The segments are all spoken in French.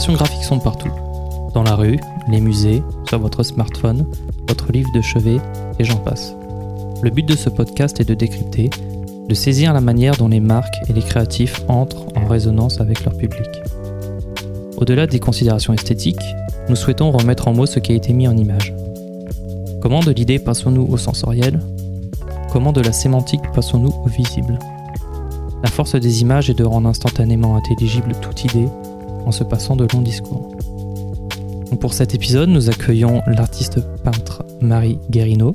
créations graphiques sont partout. Dans la rue, les musées, sur votre smartphone, votre livre de chevet, et j'en passe. Le but de ce podcast est de décrypter, de saisir la manière dont les marques et les créatifs entrent en résonance avec leur public. Au-delà des considérations esthétiques, nous souhaitons remettre en mots ce qui a été mis en image. Comment de l'idée passons-nous au sensoriel? Comment de la sémantique passons-nous au visible? La force des images est de rendre instantanément intelligible toute idée en se passant de longs discours. Pour cet épisode, nous accueillons l'artiste peintre Marie Guérino.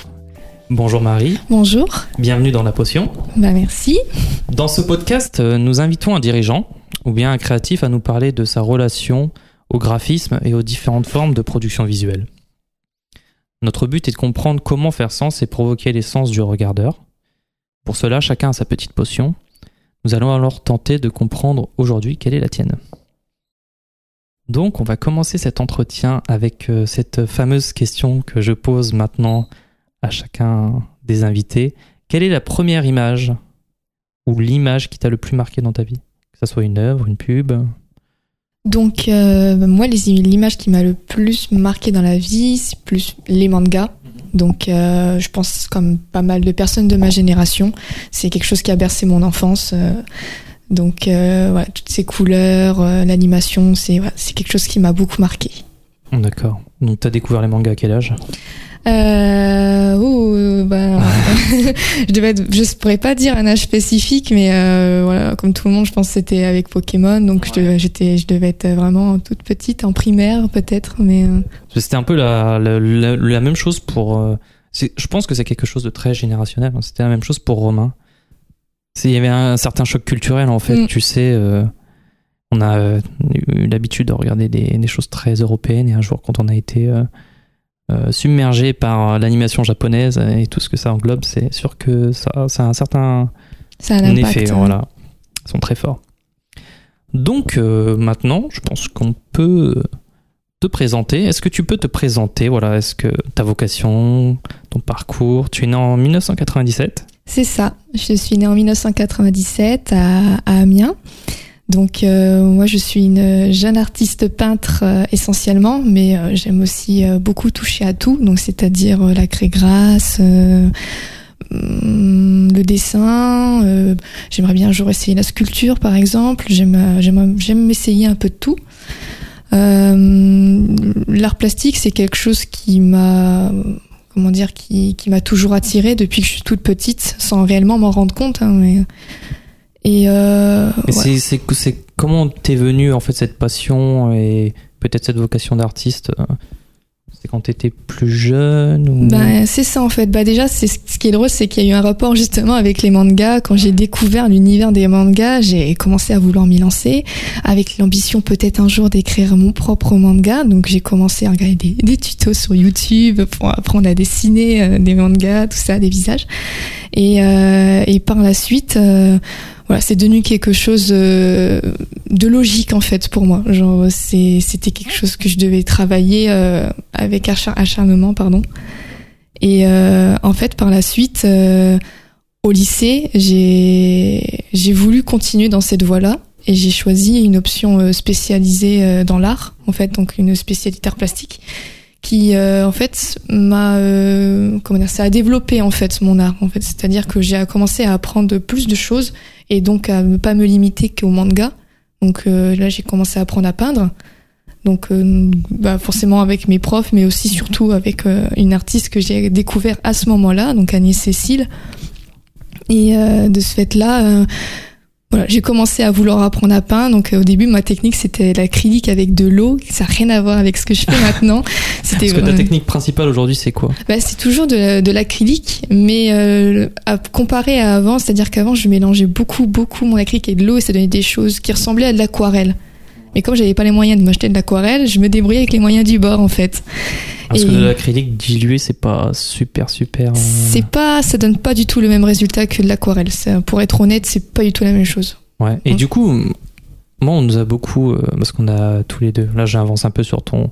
Bonjour Marie. Bonjour. Bienvenue dans La Potion. Bah merci. Dans ce podcast, euh, nous invitons un dirigeant ou bien un créatif à nous parler de sa relation au graphisme et aux différentes formes de production visuelle. Notre but est de comprendre comment faire sens et provoquer les sens du regardeur. Pour cela, chacun a sa petite potion. Nous allons alors tenter de comprendre aujourd'hui quelle est la tienne. Donc, on va commencer cet entretien avec euh, cette fameuse question que je pose maintenant à chacun des invités. Quelle est la première image ou l'image qui t'a le plus marqué dans ta vie? Que ce soit une œuvre, une pub? Donc, euh, moi, l'image qui m'a le plus marqué dans la vie, c'est plus les mangas. Donc, euh, je pense comme pas mal de personnes de ma génération, c'est quelque chose qui a bercé mon enfance. Euh, donc, euh, voilà, toutes ces couleurs, euh, l'animation, c'est voilà, c'est quelque chose qui m'a beaucoup marqué. D'accord. Donc, t'as découvert les mangas à quel âge? Euh, ouh, bah, je devais être, je pourrais pas dire un âge spécifique, mais euh, voilà, comme tout le monde, je pense que c'était avec Pokémon, donc je, devais, j'étais, je devais être vraiment toute petite, en primaire peut-être, mais euh, C'était un peu la, la, la- la même chose pour. euh, je pense que c'est quelque chose de très générationnel. hein. C'était la même chose pour Romain. Il y avait un certain choc culturel en fait. Mm. Tu sais, euh, on a euh, eu l'habitude de regarder des, des choses très européennes et un jour, quand on a été euh, submergé par l'animation japonaise et tout ce que ça englobe, c'est sûr que ça, ça a un certain ça a un en impact. effet, hein. voilà. Ils sont très forts. Donc euh, maintenant, je pense qu'on peut te présenter. Est-ce que tu peux te présenter? Voilà, est-ce que ta vocation, ton parcours? Tu es né en 1997. C'est ça. Je suis née en 1997 à, Amiens. Donc euh, moi je suis une jeune artiste peintre euh, essentiellement, mais euh, j'aime aussi beaucoup toucher à tout, donc c'est-à-dire la craie grasse, hum, le dessin. J'aimerais bien un jour essayer la sculpture par exemple. J'aime j'aime j'aime m'essayer un peu de tout. L'art plastique c'est quelque chose qui m'a comment dire qui, qui m'a toujours attirée depuis que je suis toute petite sans réellement m'en rendre compte hein, mais et euh, ouais. c'est- comment t'es venu en fait cette passion et peut-être cette vocation d'artiste euh, C'est quand t'étais plus jeune ou... Ben, c'est ça en fait. Bah déjà, c'est ce qui est drôle, c'est qu'il y a eu un rapport justement avec les mangas. Quand j'ai découvert l'univers des mangas, j'ai commencé à vouloir m'y lancer, avec l'ambition peut-être un jour d'écrire mon propre manga. Donc j'ai commencé à regarder des, tutos sur YouTube pour apprendre à dessiner euh, des mangas, tout ça, des visages. Et, euh, par la suite, euh, voilà, c'est devenu quelque chose euh, de logique en fait pour moi. Genre, c'était quelque chose que je devais travailler euh, avec achar- acharnement, pardon. Et euh, en fait, par la suite, au lycée, j'ai voulu continuer dans cette voie-là et j'ai choisi une option spécialisée dans l'art, en fait, donc une spécialité art plastique qui euh, en fait m'a euh, comment dire ça a développé en fait mon art en fait. C'est-à-dire que j'ai commencé à apprendre plus de choses et donc à ne pas me limiter qu'au manga. Donc euh, là j'ai commencé à apprendre à peindre. Donc euh, bah, forcément avec mes profs mais aussi surtout avec euh, une artiste que j'ai découvert à ce moment-là donc Agnès Cécile. Et euh, de ce fait là voilà, j'ai commencé à vouloir apprendre à peindre. Donc euh, au début, ma technique c'était l'acrylique avec de l'eau. Ça n'a rien à voir avec ce que je fais maintenant. C'était Parce que ta technique principale aujourd'hui, c'est quoi? Bah, c'est toujours de, de l'acrylique, mais euh, à comparer à avant, c'est-à-dire qu'avant je mélangeais beaucoup, beaucoup mon acrylique et de l'eau et ça donnait des choses qui ressemblaient à de l'aquarelle. Mais comme j'avais pas les moyens de m'acheter de l'aquarelle, je me débrouillais avec les moyens du bord en fait. Parce Et- que de l'acrylique dilué, c'est pas super, super. euh, C'est pas, ça donne pas du tout le même résultat que de l'aquarelle. Pour être honnête, c'est pas du tout la même chose. Ouais. Et du coup, moi, on nous a beaucoup, euh, parce qu'on a tous les deux. Là, j'avance un peu sur ton,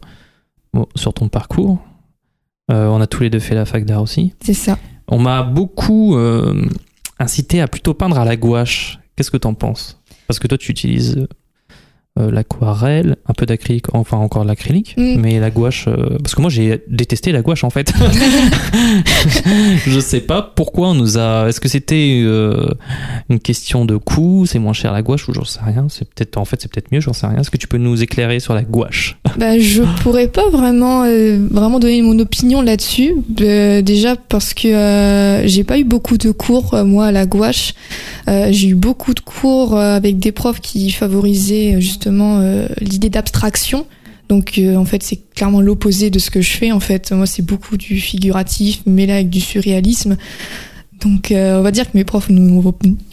sur ton parcours. Euh, on a tous les deux fait la fac d'art aussi. C'est ça. On m'a beaucoup euh, incité à plutôt peindre à la gouache. Qu'est-ce que t'en penses? Parce que toi, tu utilises euh, l'aquarelle, un peu d'acrylique, enfin encore l'acrylique, Mm. mais la gouache, euh, parce que moi j'ai détesté la gouache en fait. je sais pas pourquoi on nous a. Est-ce que c'était euh, une question de coût, c'est moins cher la gouache ou j'en sais rien. C'est peut-être en fait c'est peut-être mieux, j'en sais rien. Est-ce que tu peux nous éclairer sur la gouache? Bah, je pourrais pas vraiment vraiment donner mon opinion là-dessus. Déjà parce que j'ai pas eu beaucoup de cours moi à la gouache. J'ai eu beaucoup de cours avec des profs qui favorisaient euh, euh, l'idée d'abstraction. Donc euh, en fait c'est clairement l'opposé de ce que je fais. En fait moi c'est beaucoup du figuratif mêlé avec du surréalisme. Donc euh, on va dire que mes profs nous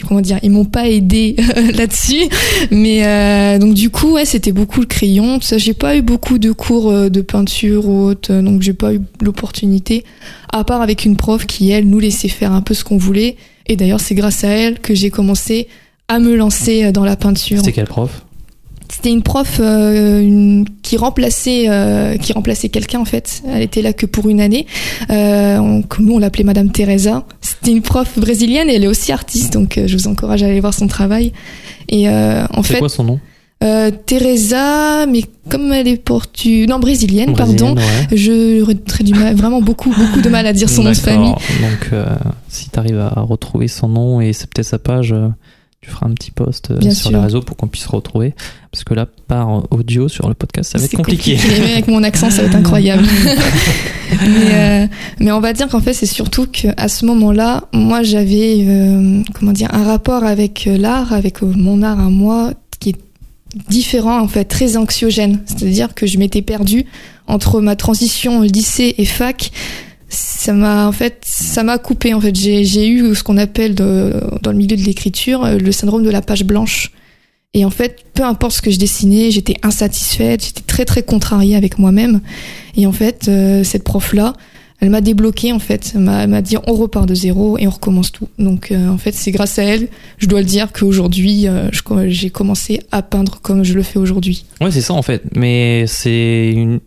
comment dire ils m'ont pas aidé là-dessus mais donc du coup ouais c'était beaucoup le crayon tout ça j'ai pas eu beaucoup de cours de peinture ou autre donc j'ai pas eu l'opportunité à part avec une prof qui elle nous laissait faire un peu ce qu'on voulait et d'ailleurs c'est grâce à elle que j'ai commencé à me lancer dans la peinture C'était quel prof? C'était une prof euh, une- qui remplaçait euh, qui remplaçait quelqu'un en fait. Elle était là que pour une année. Euh, on- nous on l'appelait Madame Teresa. C'était une prof brésilienne et elle est aussi artiste donc je vous encourage à aller voir son travail. Et en C'est fait quoi son nom? euh, Teresa mais comme elle est portu non brésilienne, pardon. Ouais. Je aurais du mal, vraiment beaucoup beaucoup de mal à dire son nom de famille. Donc, euh, si tu arrives à retrouver son nom et c'est peut-être sa page, euh, tu feras un petit post euh, Bien sur sûr. les réseaux pour qu'on puisse retrouver. Parce que là, par audio sur le podcast, ça va être compliqué. Même avec mon accent, ça va être incroyable. mais, euh, mais on va dire qu'en fait, c'est surtout qu'à ce moment-là, moi, j'avais, euh, comment dire, un rapport avec l'art, avec mon art à moi, qui est différent, en fait, très anxiogène. C'est-à-dire que je m'étais perdue entre ma transition lycée et fac. Ça m'a, en fait, ça m'a coupé, en fait. J'ai, eu ce qu'on appelle dans le milieu de l'écriture, euh, le syndrome de la page blanche. Et en fait, peu importe ce que je dessinais, j'étais insatisfaite, j'étais très très contrariée avec moi-même. Et en fait, euh, cette prof-là, elle m'a débloqué en fait. Elle m'a, dit on repart de zéro et on recommence tout. Donc euh, en fait, c'est grâce à elle, je dois le dire qu'aujourd'hui, euh, j'ai commencé à peindre comme je le fais aujourd'hui. Ouais, c'est ça en fait. Mais c'est une...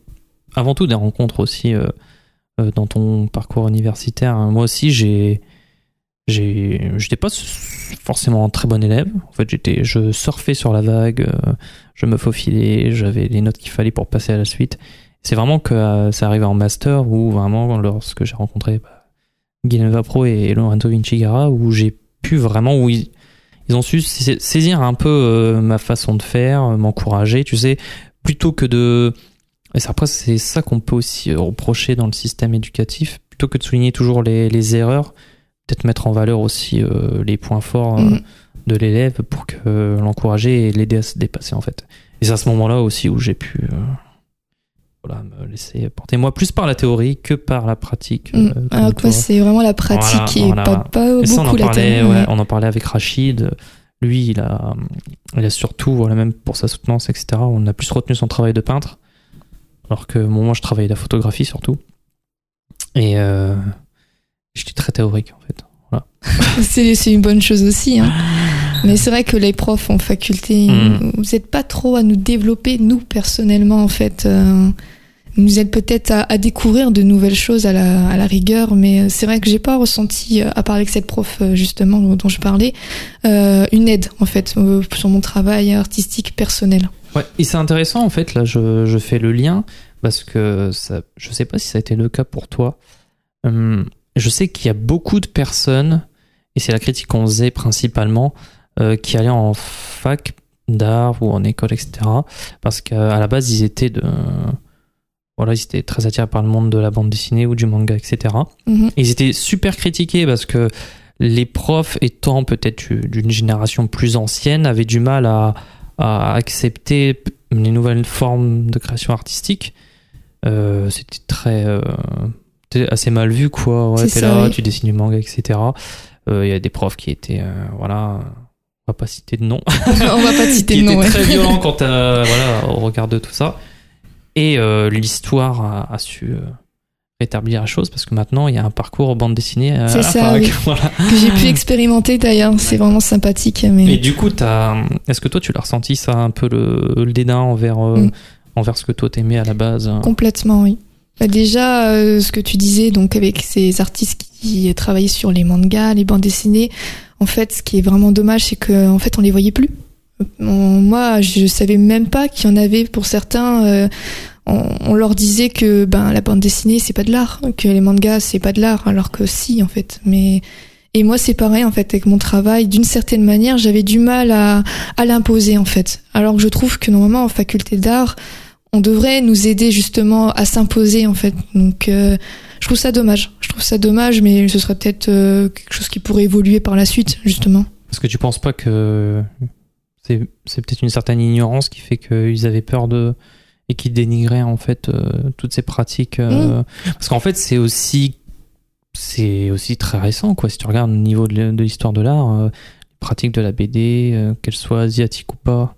avant tout des rencontres aussi dans ton parcours universitaire. hein. Moi aussi, j'ai, j'ai, j'étais pas forcément un très bon élève. En fait, j'étais, je surfais sur la vague, euh, je me faufilais, j'avais les notes qu'il fallait pour passer à la suite. C'est vraiment que euh, ça arrivé en master où vraiment lorsque j'ai rencontré bah, Guilhem Vapro et Lorenzo Vincigara où j'ai pu vraiment où ils, ont su sa- saisir un peu euh, ma façon de faire, euh, m'encourager, tu sais, plutôt que de et c'est- après c'est ça qu'on peut aussi euh, reprocher dans le système éducatif, plutôt que de souligner toujours les, les erreurs, peut-être mettre en valeur aussi euh, les points forts euh, Mhm. de l'élève pour que euh, l'encourager et l'aider à se dépasser en fait. Et c'est à ce moment-là aussi où j'ai pu voilà, me laisser porter moi plus par la théorie que par la pratique. comme Alors toi. moi, c'est vraiment la pratique Voilà, et voilà. pas, pas Et ça, on beaucoup en la parlait, théorie. ouais, ouais. on en parlait avec Rachid. Lui, il a, il a surtout, voilà, même pour sa soutenance, etc. On a plus retenu son travail de peintre, alors que bon, moi, je travaillais la photographie surtout. Et euh, j'étais très théorique en fait. Voilà. C'est, une bonne chose aussi. Hein. Mais c'est vrai que les profs en faculté, Mm. vous n'êtes pas trop à nous développer, nous, personnellement, en fait. Euh, nous aide peut-être à, à découvrir de nouvelles choses à la, à la rigueur, mais c'est vrai que j'ai pas ressenti, euh, à part avec cette prof euh, justement dont je parlais, euh, une aide en fait euh, sur mon travail artistique personnel. Ouais, et c'est intéressant en fait, là je, je fais le lien parce que ça, je sais pas si ça a été le cas pour toi. Hum, je sais qu'il y a beaucoup de personnes, et c'est la critique qu'on faisait principalement, euh, qui allaient en fac d'art ou en école, etc. Parce qu'à la base ils étaient de. Voilà, ils étaient très attirés par le monde de la bande dessinée ou du manga, etc. Mhm. Et ils étaient super critiqués parce que les profs étant peut-être d'une génération plus ancienne avaient du mal à, à accepter les nouvelles formes de création artistique. Euh, C'était très euh, assez mal vu quoi. Ouais, t'es là, oui. tu dessines du manga, etc. Euh, Il y a des profs qui étaient euh, voilà, on va pas citer de nom, On va pas citer étaient nom. ouais. très violents quant à voilà au regard de tout ça. Et euh, l'histoire a, a su euh, rétablir la chose parce que maintenant il y a un parcours bande dessinée à C'est la ça, fac. oui. Voilà. Que j'ai pu expérimenter d'ailleurs, c'est vraiment sympathique. Mais... Et du coup, t'as- est-ce que toi tu l'as ressenti ça un peu le, le dédain envers euh, Mm. envers ce que toi t'aimais à la base hein Complètement, oui. Bah, déjà, euh, ce que tu disais, donc avec ces artistes qui travaillaient sur les mangas, les bandes dessinées, en fait, ce qui est vraiment dommage, c'est que en fait, on les voyait plus. moi, je savais même pas qu'il y en avait pour certains. On, on, leur disait que ben la bande dessinée c'est pas de l'art, que les mangas c'est pas de l'art, alors que si en fait. Mais et moi c'est pareil en fait avec mon travail. D'une certaine manière, j'avais du mal à, à l'imposer en fait. Alors que je trouve que normalement en faculté d'art, on devrait nous aider justement à s'imposer en fait. Donc euh, je trouve ça dommage. Je trouve ça dommage, mais ce serait peut-être euh, quelque chose qui pourrait évoluer par la suite justement. Parce que tu penses pas que c'est peut-être une certaine ignorance qui fait qu'ils avaient peur de et qui dénigraient en fait euh, toutes ces pratiques. Mm. Parce qu'en fait c'est aussi c'est aussi très récent quoi. Si tu regardes au niveau de l'histoire de l'art, les pratiques de la BD, qu'elles soient asiatiques ou pas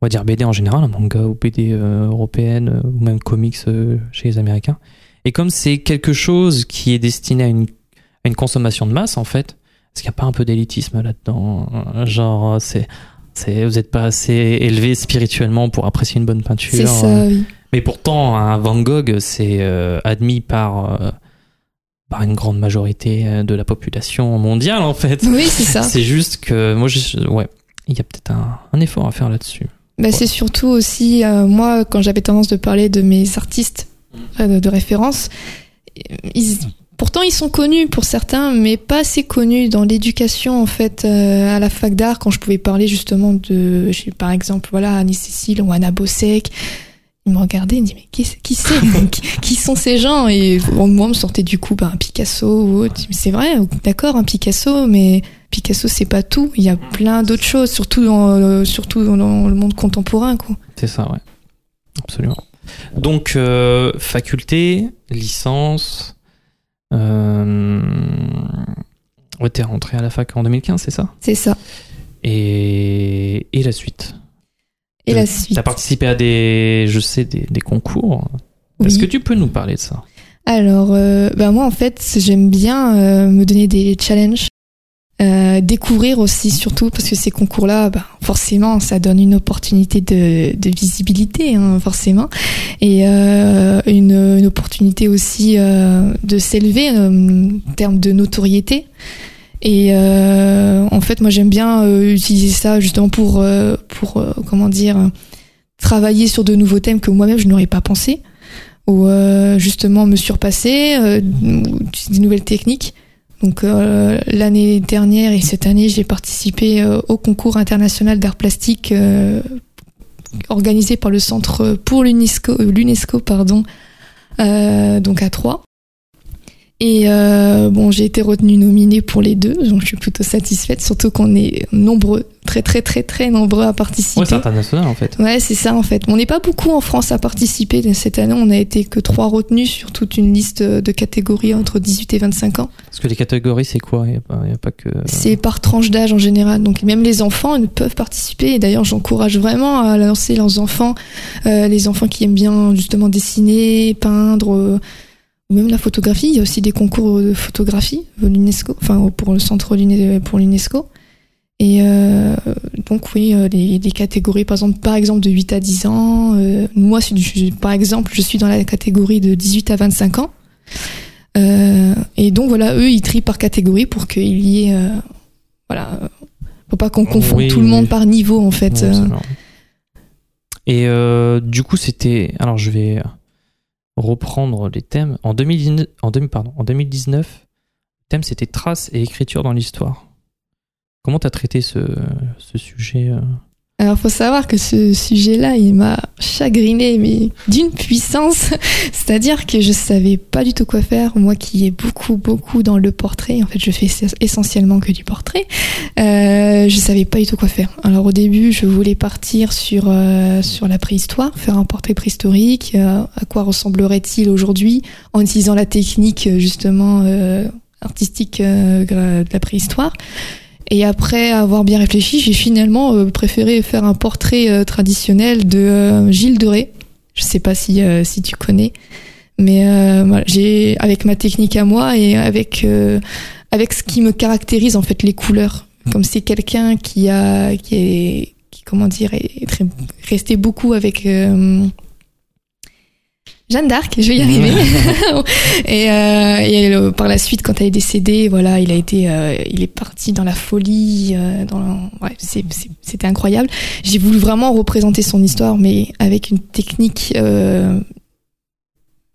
on va dire BD en général, un manga ou BD euh, européenne euh, ou même comics euh, chez les Américains. Et comme c'est quelque chose qui est destiné à une, à une consommation de masse en fait, est-ce qu'il n'y a pas un peu d'élitisme là-dedans Genre, c'est, c'est, vous n'êtes pas assez élevé spirituellement pour apprécier une bonne peinture. C'est ça, oui. Mais pourtant, un Van Gogh, c'est admis par par une grande majorité de la population mondiale en fait. Oui, c'est ça. c'est juste que moi, je, ouais, il y a peut-être un, un effort à faire là-dessus. Bah, C'est surtout aussi, euh, moi, quand j'avais tendance de parler de mes artistes euh, de référence, ils, pourtant ils sont connus pour certains, mais pas assez connus dans l'éducation, en fait, euh, à la fac d'art, quand je pouvais parler justement de, par exemple, voilà, Annie Cécile ou Anna Bossec. Ils me regardaient, ils me disaient, mais qui, qui c'est qui, sont ces gens? Et moi, on me sortait du coup bah, un Picasso ou autre. C'est vrai, d'accord, un Picasso, mais Picasso, c'est pas tout. Il y a plein d'autres choses, surtout dans, euh, surtout dans le monde contemporain. Quoi. C'est ça, ouais. Absolument. Donc, euh, faculté, licence. Euh... Ouais, t'es rentré à la fac en 2015, c'est ça? C'est ça. Et... Et la suite? Et la suite. T'as participé à des, je sais, des, des concours? Est-ce que tu peux nous parler de ça? Alors, euh, bah moi en fait, j'aime bien euh, me donner des challenges euh, découvrir aussi surtout parce que ces concours-là, bah, forcément, ça donne une opportunité de, de visibilité, hein, forcément, et euh, une, une, opportunité aussi euh, de s'élever euh, en termes de notoriété. Et euh, en fait, moi, j'aime bien utiliser ça justement pour, pour comment dire, travailler sur de nouveaux thèmes que moi-même je n'aurais pas pensé, ou justement me surpasser, des nouvelles techniques. Donc euh, l'année dernière et cette année, j'ai participé euh, au concours international d'art plastique euh, organisé par le Centre pour l'UNESCO, l'UNESCO pardon, donc à Troyes. Et bon, j'ai été retenue nominée pour les deux, donc je suis plutôt satisfaite, surtout qu'on est nombreux très très très très nombreux à participer. Ouais, c'est international en fait. Ouais, c'est ça en fait. On n'est pas beaucoup en France à participer. Cette année, on a été que trois retenus sur toute une liste de catégories entre 18 et 25 ans. Parce que les catégories, c'est quoi? Il n'y a, pas que. C'est par tranche d'âge en général. Donc même les enfants ils peuvent participer. Et d'ailleurs, j'encourage vraiment à lancer leurs enfants, euh, les enfants qui aiment bien justement dessiner, peindre. Euh, même la photographie, il y a aussi des concours de photographie l'UNESCO, enfin pour le centre pour l'UNESCO. Et euh, donc oui, euh, les, les, catégories, par exemple, par exemple de 8 à 10 ans. Euh, moi, je, par exemple, je suis dans la catégorie de 18 à 25 ans. Euh, et donc voilà, eux, ils trient par catégorie pour qu'il y ait, voilà, pour pas qu'on confonde tout le monde par niveau en fait. et du coup, c'était, alors je vais reprendre les thèmes. En 2019, en, 2000, pardon, en 2019, le thème c'était traces et écriture dans l'histoire. Comment tu as traité ce, ce sujet euh? Alors, faut savoir que ce sujet-là, il m'a chagriné, mais d'une puissance. C'est-à-dire que je savais pas du tout quoi faire. Moi, qui ai beaucoup, beaucoup dans le portrait. En fait, je fais essentiellement que du portrait. Euh, je savais pas du tout quoi faire. Alors, au début, je voulais partir sur euh, sur la préhistoire, faire un portrait préhistorique. Euh, à quoi ressemblerait-il aujourd'hui en utilisant la technique justement euh, artistique de la préhistoire? Et après avoir bien réfléchi, j'ai finalement euh, préféré faire un portrait euh, traditionnel de euh, Gilles Doré. Je sais pas si si tu connais, mais voilà, j'ai avec ma technique à moi et avec avec ce qui me caractérise en fait les couleurs. Comme c'est quelqu'un qui a qui est qui comment dire est resté beaucoup avec Jeanne d'Arc, je vais y arriver. et, euh, et euh, par la suite, quand elle est décédée, voilà, il a été, euh, il est parti dans la folie. euh, dans la- ouais, c'est- c'est- c'était incroyable. J'ai voulu vraiment représenter son histoire, mais avec une technique euh,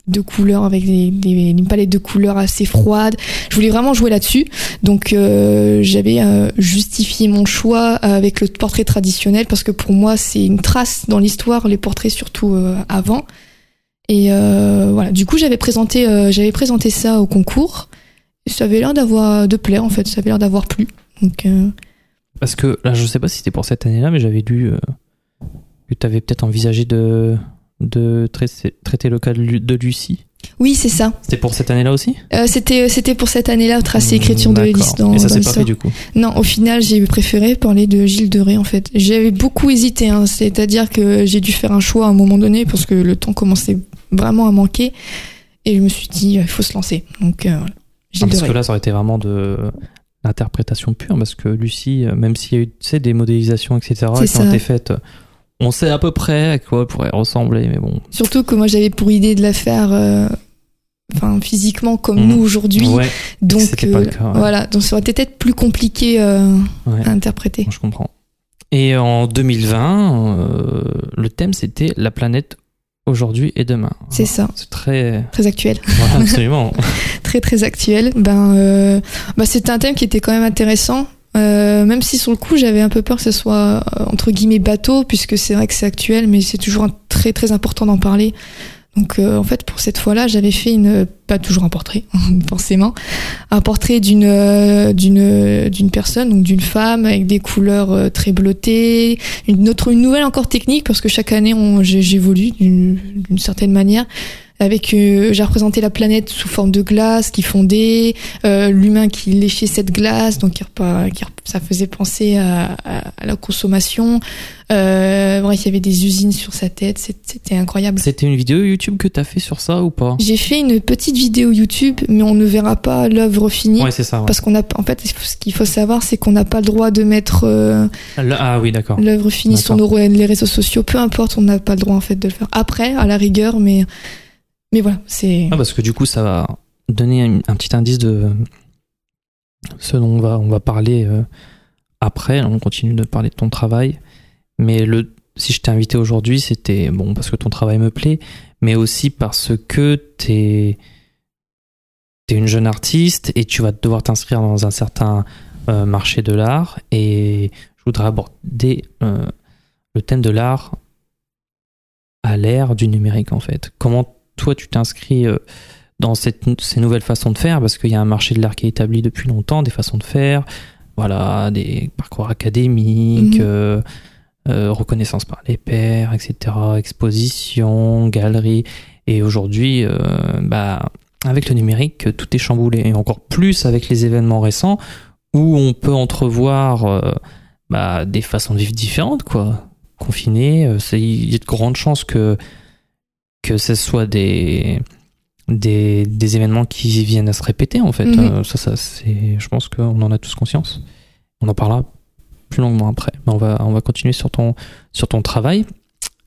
de couleurs, avec des, des- une palette de couleurs assez froide. Je voulais vraiment jouer là-dessus. Donc euh, j'avais euh, justifié mon choix avec le portrait traditionnel parce que pour moi c'est une trace dans l'histoire, les portraits surtout euh, avant. Et euh, voilà, du coup j'avais présenté, euh, j'avais présenté ça au concours. Et ça avait l'air d'avoir de plaire en fait, ça avait l'air d'avoir plu. Donc euh, Parce que là, je sais pas si c'était pour cette année-là, mais j'avais lu euh, que tu avais peut-être envisagé de, de traiter, traiter le cas de, Lu- de Lucie. oui c'est ça. C'était pour cette année-là aussi? Euh, c'était c'était pour cette année-là tracer écriture de. Ulysse dans, Et ça dans s'est pas l'histoire. fait du coup? Non, au final, j'ai préféré parler de Gilles de Ré, en fait. J'avais beaucoup hésité, hein. c'est-à-dire que j'ai dû faire un choix à un moment donné parce que le temps commençait vraiment à manquer. Et je me suis dit, il faut se lancer. Donc, euh, voilà. Ah, parce que là, ça aurait été vraiment de l'interprétation pure, parce que Lucie, euh, même s'il y a eu tu sais, des modélisations, etc., qui ont été faites, euh, on sait à peu près à quoi elle pourrait ressembler, mais bon. Surtout que moi, j'avais pour idée de la faire, euh, enfin, physiquement comme Mhm. nous aujourd'hui. Ouais, Donc, pas le cas, ouais. voilà. Donc, ça aurait été peut-être plus compliqué euh, ouais. à interpréter. Je comprends. Et en 2020, euh, le thème c'était la planète aujourd'hui et demain. C'est ça. C'est très. Très actuel. Voilà, absolument. très très actuel. Ben, euh, bah, c'était un thème qui était quand même intéressant. Euh, même si sur le coup j'avais un peu peur que ce soit euh, entre guillemets bateau, puisque c'est vrai que c'est actuel, mais c'est toujours un- très très important d'en parler. Donc euh, en fait pour cette fois-là j'avais fait une pas toujours un portrait forcément un portrait d'une euh, d'une d'une personne donc d'une femme avec des couleurs euh, très bleutées une autre une nouvelle encore technique parce que chaque année on j'évolue d'une certaine manière avec euh, j'ai représenté la planète sous forme de glace qui fondait euh, l'humain qui léchait cette glace donc qui, qui ça faisait penser à, à- à la consommation euh, bref il y avait des usines sur sa tête c'était incroyable C'était une vidéo YouTube que t'as fait sur ça ou pas? J'ai fait une petite vidéo YouTube mais on ne verra pas l'œuvre finie Ouais, c'est ça. ouais. parce qu'on a en fait ce qu'il faut savoir c'est qu'on n'a pas le droit de mettre euh, ah oui, d'accord. l'œuvre finie sur nos, les réseaux sociaux peu importe on n'a pas le droit en fait de le faire après à la rigueur mais mais voilà c'est Ah, parce que du coup, ça va donner un, petit indice de ce dont on va, on va parler euh, après. On continue de parler de ton travail. Mais le, si je t'ai invité aujourd'hui, c'était bon parce que ton travail me plaît, mais aussi parce que t'es es une jeune artiste et tu vas devoir t'inscrire dans un certain euh, marché de l'art. Et je voudrais aborder euh, le thème de l'art à l'ère du numérique en fait. Comment toi tu t'inscris euh, dans cette, ces nouvelles façons de faire parce qu'il y a un marché de l'art qui est établi depuis longtemps, des façons de faire, voilà, des parcours académiques, Mhm. euh, euh, reconnaissance par les pairs, etc., exposition, galerie. Et aujourd'hui, euh, bah, avec le numérique, tout est chamboulé. Et encore plus avec les événements récents où on peut entrevoir bah, des façons de vivre différentes, quoi. Confiné, il y a de grandes chances que, que ce soit des, des, des événements qui viennent à se répéter, en fait. Mhm. Euh, ça, ça, c'est, je pense qu'on en a tous conscience. On en parlera plus longuement après. Mais on va, on va continuer sur ton, sur ton travail.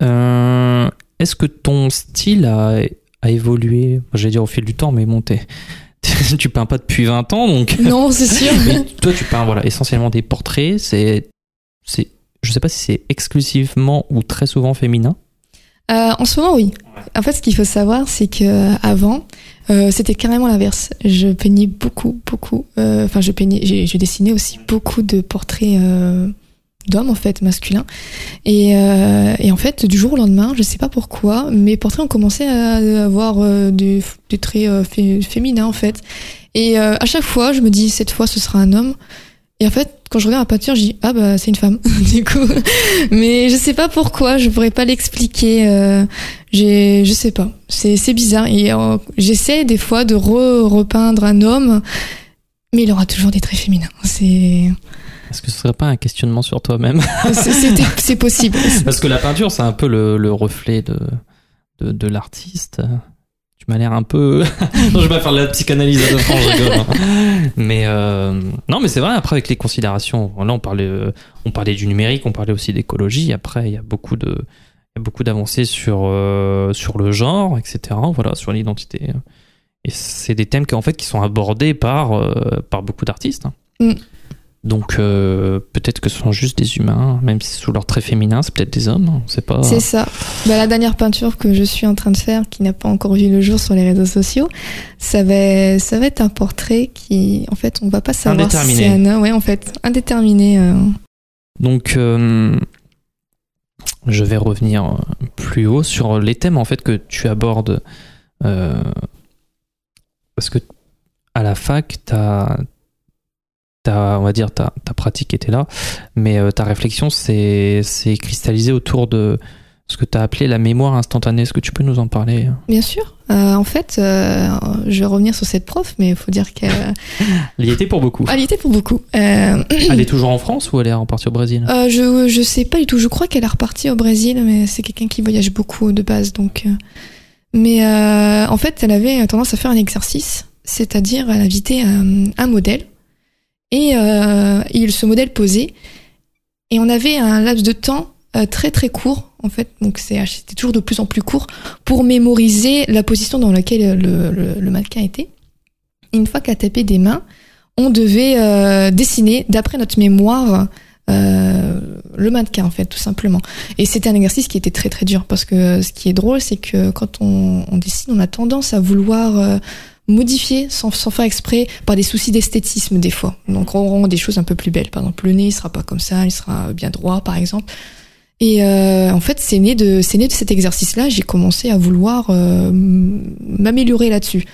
Euh, est-ce que ton style a, a évolué? J'allais dire au fil du temps, mais bon, t'es- tu peins pas depuis 20 ans, donc. non c'est sûr Mais toi, tu peins voilà, essentiellement des portraits. C'est, c'est, je sais pas si c'est exclusivement ou très souvent féminin. Euh, en ce moment, oui. En fait, ce qu'il faut savoir, c'est que euh, avant, euh, c'était carrément l'inverse. Je peignais beaucoup, beaucoup. euh, Enfin, je peignais, j'ai dessiné aussi beaucoup de portraits euh, d'hommes en fait, masculins. Et, euh, et en fait, du jour au lendemain, je sais pas pourquoi, mes portraits ont commencé à avoir euh, des, des traits euh, fé- féminins en fait. Et euh, à chaque fois, je me dis cette fois, ce sera un homme. Et en fait, quand je regarde la peinture, je dis ah bah c'est une femme du coup. Mais je sais pas pourquoi, je pourrais pas l'expliquer. Euh, je sais pas, c'est c'est bizarre. Et euh, j'essaie des fois de re repeindre un homme, mais il aura toujours des traits féminins. C'est Est-ce que ce serait pas un questionnement sur toi-même c'est possible. Parce que la peinture, c'est un peu le, le reflet de, de, de l'artiste. Tu m'as l'air un peu. non, je vais pas faire de la psychanalyse à deux francs, je rigole. hein. Mais euh, non, mais c'est vrai. Après, avec les considérations, là, on parlait, euh, on parlait du numérique, on parlait aussi d'écologie. Après, il y a beaucoup de, il y a beaucoup d'avancées sur, euh, sur le genre, etc. Voilà, sur l'identité. Et c'est des thèmes qui, en fait, qui sont abordés par, euh, par beaucoup d'artistes. Mm. Donc euh, peut-être que ce sont juste des humains, même si sous leur trait féminin, c'est peut-être des hommes, on sait pas. C'est ça. Bah, la dernière peinture que je suis en train de faire, qui n'a pas encore vu le jour sur les réseaux sociaux, ça va, ça va être un portrait qui, en fait, on va pas savoir si c'est un homme. Ouais, en fait, indéterminé. euh. Donc, euh, je vais revenir plus haut sur les thèmes en fait que tu abordes, parce que à la fac, t'as, t'as, on va dire, ta, ta pratique était là, mais euh, ta réflexion s'est, cristallisée autour de ce que tu as appelé la mémoire instantanée. Est-ce que tu peux nous en parler? Bien sûr. Euh, en fait, euh, je vais revenir sur cette prof, mais il faut dire qu'elle Elle y était pour beaucoup. elle y était pour beaucoup. Elle est toujours en France ou elle est repartie au Brésil? Je je sais pas du tout. Je crois qu'elle est repartie au Brésil, mais c'est quelqu'un qui voyage beaucoup de base, donc. Mais en fait, elle avait tendance à faire un exercice, c'est-à-dire elle invitait un, un modèle et euh, ce modèle posait et on avait un laps de temps euh, très très court en fait, donc c'était toujours de plus en plus court pour mémoriser la position dans laquelle le, le, mannequin était. Une fois qu'elle tapé des mains, on devait euh, dessiner d'après notre mémoire euh, le mannequin en fait tout simplement. Et c'était un exercice qui était très très dur parce que ce qui est drôle c'est que quand on dessine on a tendance à vouloir modifier sans, sans faire exprès par des soucis d'esthétisme des fois. Donc on rend des choses un peu plus belles. Par exemple le nez il sera pas comme ça il sera bien droit par exemple. Et euh, en fait c'est né de c'est né de cet exercice là j'ai commencé à vouloir euh, m'améliorer là-dessus.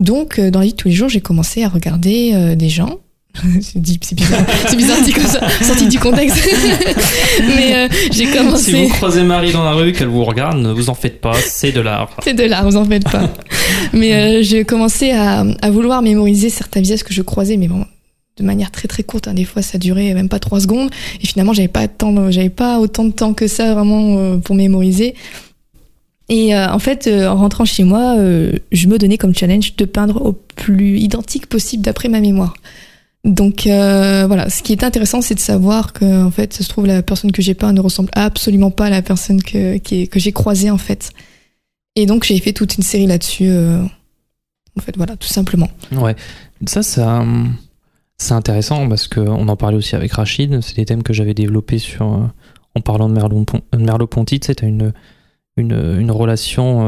Donc euh, dans la vie de tous les jours j'ai commencé à regarder euh, des gens c'est bizarre, c'est bizarre dit comme ça, sorti du contexte. Mais euh, j'ai Si commencé. vous croisez Marie dans la rue, qu'elle vous regarde, ne vous en faites pas, c'est de l'art. C'est de l'art, vous en faites pas. Mais euh, j'ai commencé à, à vouloir mémoriser certains visages que je croisais, mais bon, de manière très très courte. hein. Des fois, ça durait même pas trois secondes. Et finalement, j'avais pas tant, j'avais pas autant de temps que ça vraiment euh, pour mémoriser. Et euh, en fait, euh, en rentrant chez moi, euh, je me donnais comme challenge de peindre au plus identique possible d'après ma mémoire. Donc euh, voilà, ce qui est intéressant, c'est de savoir que en fait, ça se trouve la personne que j'ai peint ne ressemble absolument pas à la personne que que j'ai croisée en fait. Et donc j'ai fait toute une série là-dessus. euh, en fait, voilà, tout simplement. Ouais, ça, ça, c'est intéressant parce que on en parlait aussi avec Rachid. C'est des thèmes que j'avais développés sur, euh, en parlant de Merleau, Merleau-Ponty. Tu sais, une, une, une relation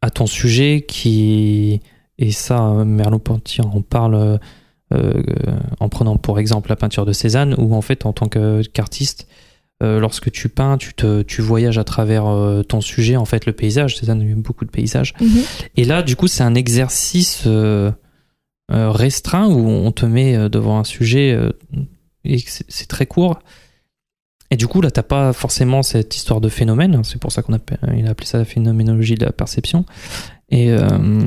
à ton sujet qui, et ça, Merleau-Ponty en parle euh, euh, en prenant pour exemple la peinture de Cézanne, où en fait, en tant qu'artiste, euh, lorsque tu peins, tu, te, tu voyages à travers euh, ton sujet, en fait, le paysage. Cézanne a eu beaucoup de paysages. Et là, du coup, c'est un exercice restreint où on te met devant un sujet et c'est c'est très court. Et du coup, là, t'as pas forcément cette histoire de phénomène. C'est pour ça qu'on a, il a appelé ça la phénoménologie de la perception. Et euh,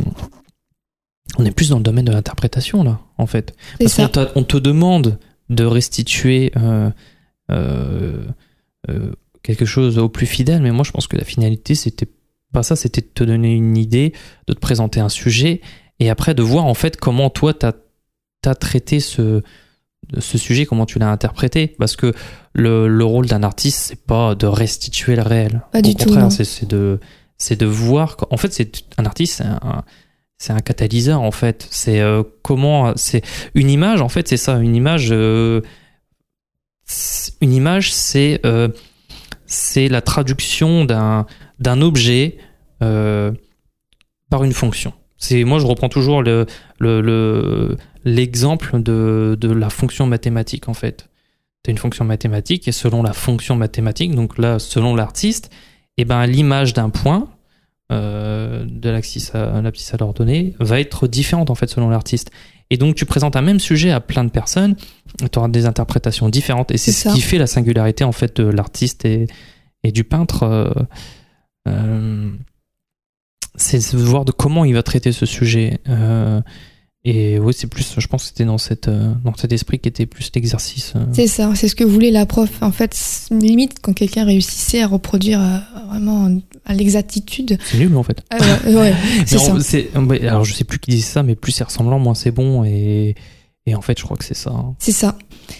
on est plus dans le domaine de l'interprétation, là, en fait. Parce qu'on on te demande de restituer euh, euh, euh, quelque chose au plus fidèle, mais moi je pense que la finalité c'était pas ça, c'était de te donner une idée, de te présenter un sujet, et après de voir en fait comment toi t'as as traité ce, ce sujet, comment tu l'as interprété, parce que le, le rôle d'un artiste c'est pas de restituer le réel, Pas au du tout, contraire, c'est de c'est de voir, en fait c'est un artiste, c'est un, c'est un catalyseur en fait. C'est euh, comment c'est une image en fait c'est ça une image euh, une image c'est euh, c'est la traduction d'un d'un objet par une fonction. C'est moi je reprends toujours le le le- l'exemple de de la fonction mathématique en fait. Tu as une fonction mathématique et selon la fonction mathématique donc là selon l'artiste et ben l'image d'un point euh, de l'abscisse à l'abscisse à va être différente en fait selon l'artiste. Et donc tu présentes un même sujet à plein de personnes, tu auras des interprétations différentes et c'est ce ça. qui fait la singularité en fait de l'artiste et, et du peintre. euh, euh, c'est voir de comment il va traiter ce sujet. Et oui, c'est plus, je pense que c'était dans, cette, euh, dans cet esprit qui était plus l'exercice. euh. C'est ça, c'est ce que voulait la prof. En fait, limite quand quelqu'un réussissait à reproduire euh, vraiment à l'exactitude. C'est nul en fait. Euh, ouais, c'est ça. on- alors je sais plus qui dit ça, mais plus c'est ressemblant, moins c'est bon. Et, Et en fait, je crois que c'est ça. hein. C'est ça.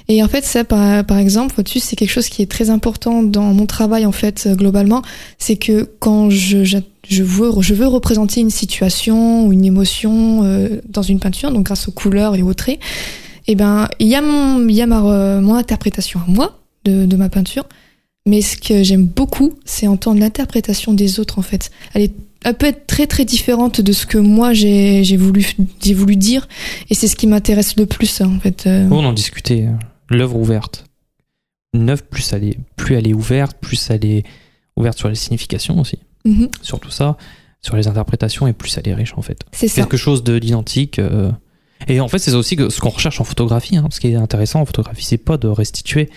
Et en fait, ça, par, exemple, au-dessus, c'est quelque chose qui est très important dans mon travail, en fait, euh, globalement. C'est que quand je, je, je veux, je veux représenter une situation ou une émotion euh, dans une peinture, donc grâce aux couleurs et aux traits, eh ben, il y a mon, y a ma, euh, mon interprétation à moi de, de ma peinture. Mais ce que j'aime beaucoup, c'est entendre l'interprétation des autres, en fait. Elle est elle peut être très très différente de ce que moi j'ai j'ai voulu j'ai voulu dire et c'est ce qui m'intéresse le plus en fait euh. On en discutait. euh, L'œuvre ouverte. Une œuvre, plus elle est, plus elle est ouverte, plus elle est ouverte sur les significations aussi. Mhm, Surtout ça, sur les interprétations, et plus elle est riche en fait. c'est ça Quelque chose de d'identique. euh, Et en fait, c'est aussi ce qu'on recherche en photographie. Hein. Ce qui est intéressant en photographie, c'est pas de restituer.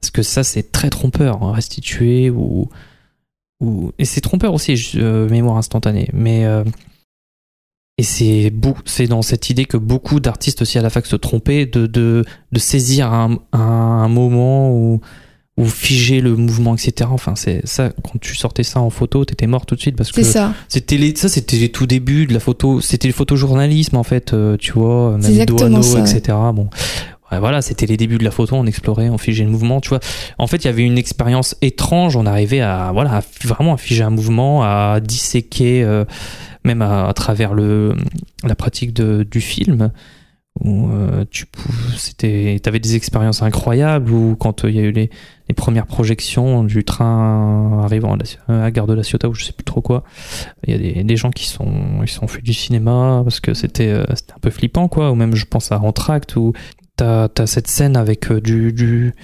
Parce que ça, c'est très trompeur. hein, Restituer ou. Ou... Et c'est trompeur aussi, je- euh, mémoire instantanée. Mais. euh, Et c'est beau- c'est dans cette idée que beaucoup d'artistes aussi à la fac se trompaient de, de, de saisir un, un, un moment ou, ou figer le mouvement, etc. Enfin, c'est ça, quand tu sortais ça en photo, t'étais mort tout de suite parce que c'était les, ça, c'était les tout débuts de la photo. C'était le photojournalisme en fait, euh, tu vois, même Doano, etc. Bon, voilà, c'était les débuts de la photo. On explorait, on figeait le mouvement, tu vois. En fait, il y avait une expérience étrange. On arrivait à, voilà, vraiment à figer un mouvement, à disséquer, euh, même à, travers le la pratique du film. Euh, tu c'était, t'avais des expériences incroyables. Ou quand euh, il y a eu les, les premières projections du train arrivant à, la, Gare de la Ciotat ou je sais plus trop quoi. Il y a des, gens qui sont ils sont du cinéma parce que c'était c'était un peu flippant quoi. Ou même je pense à Entracte où t'as as cette scène avec euh, du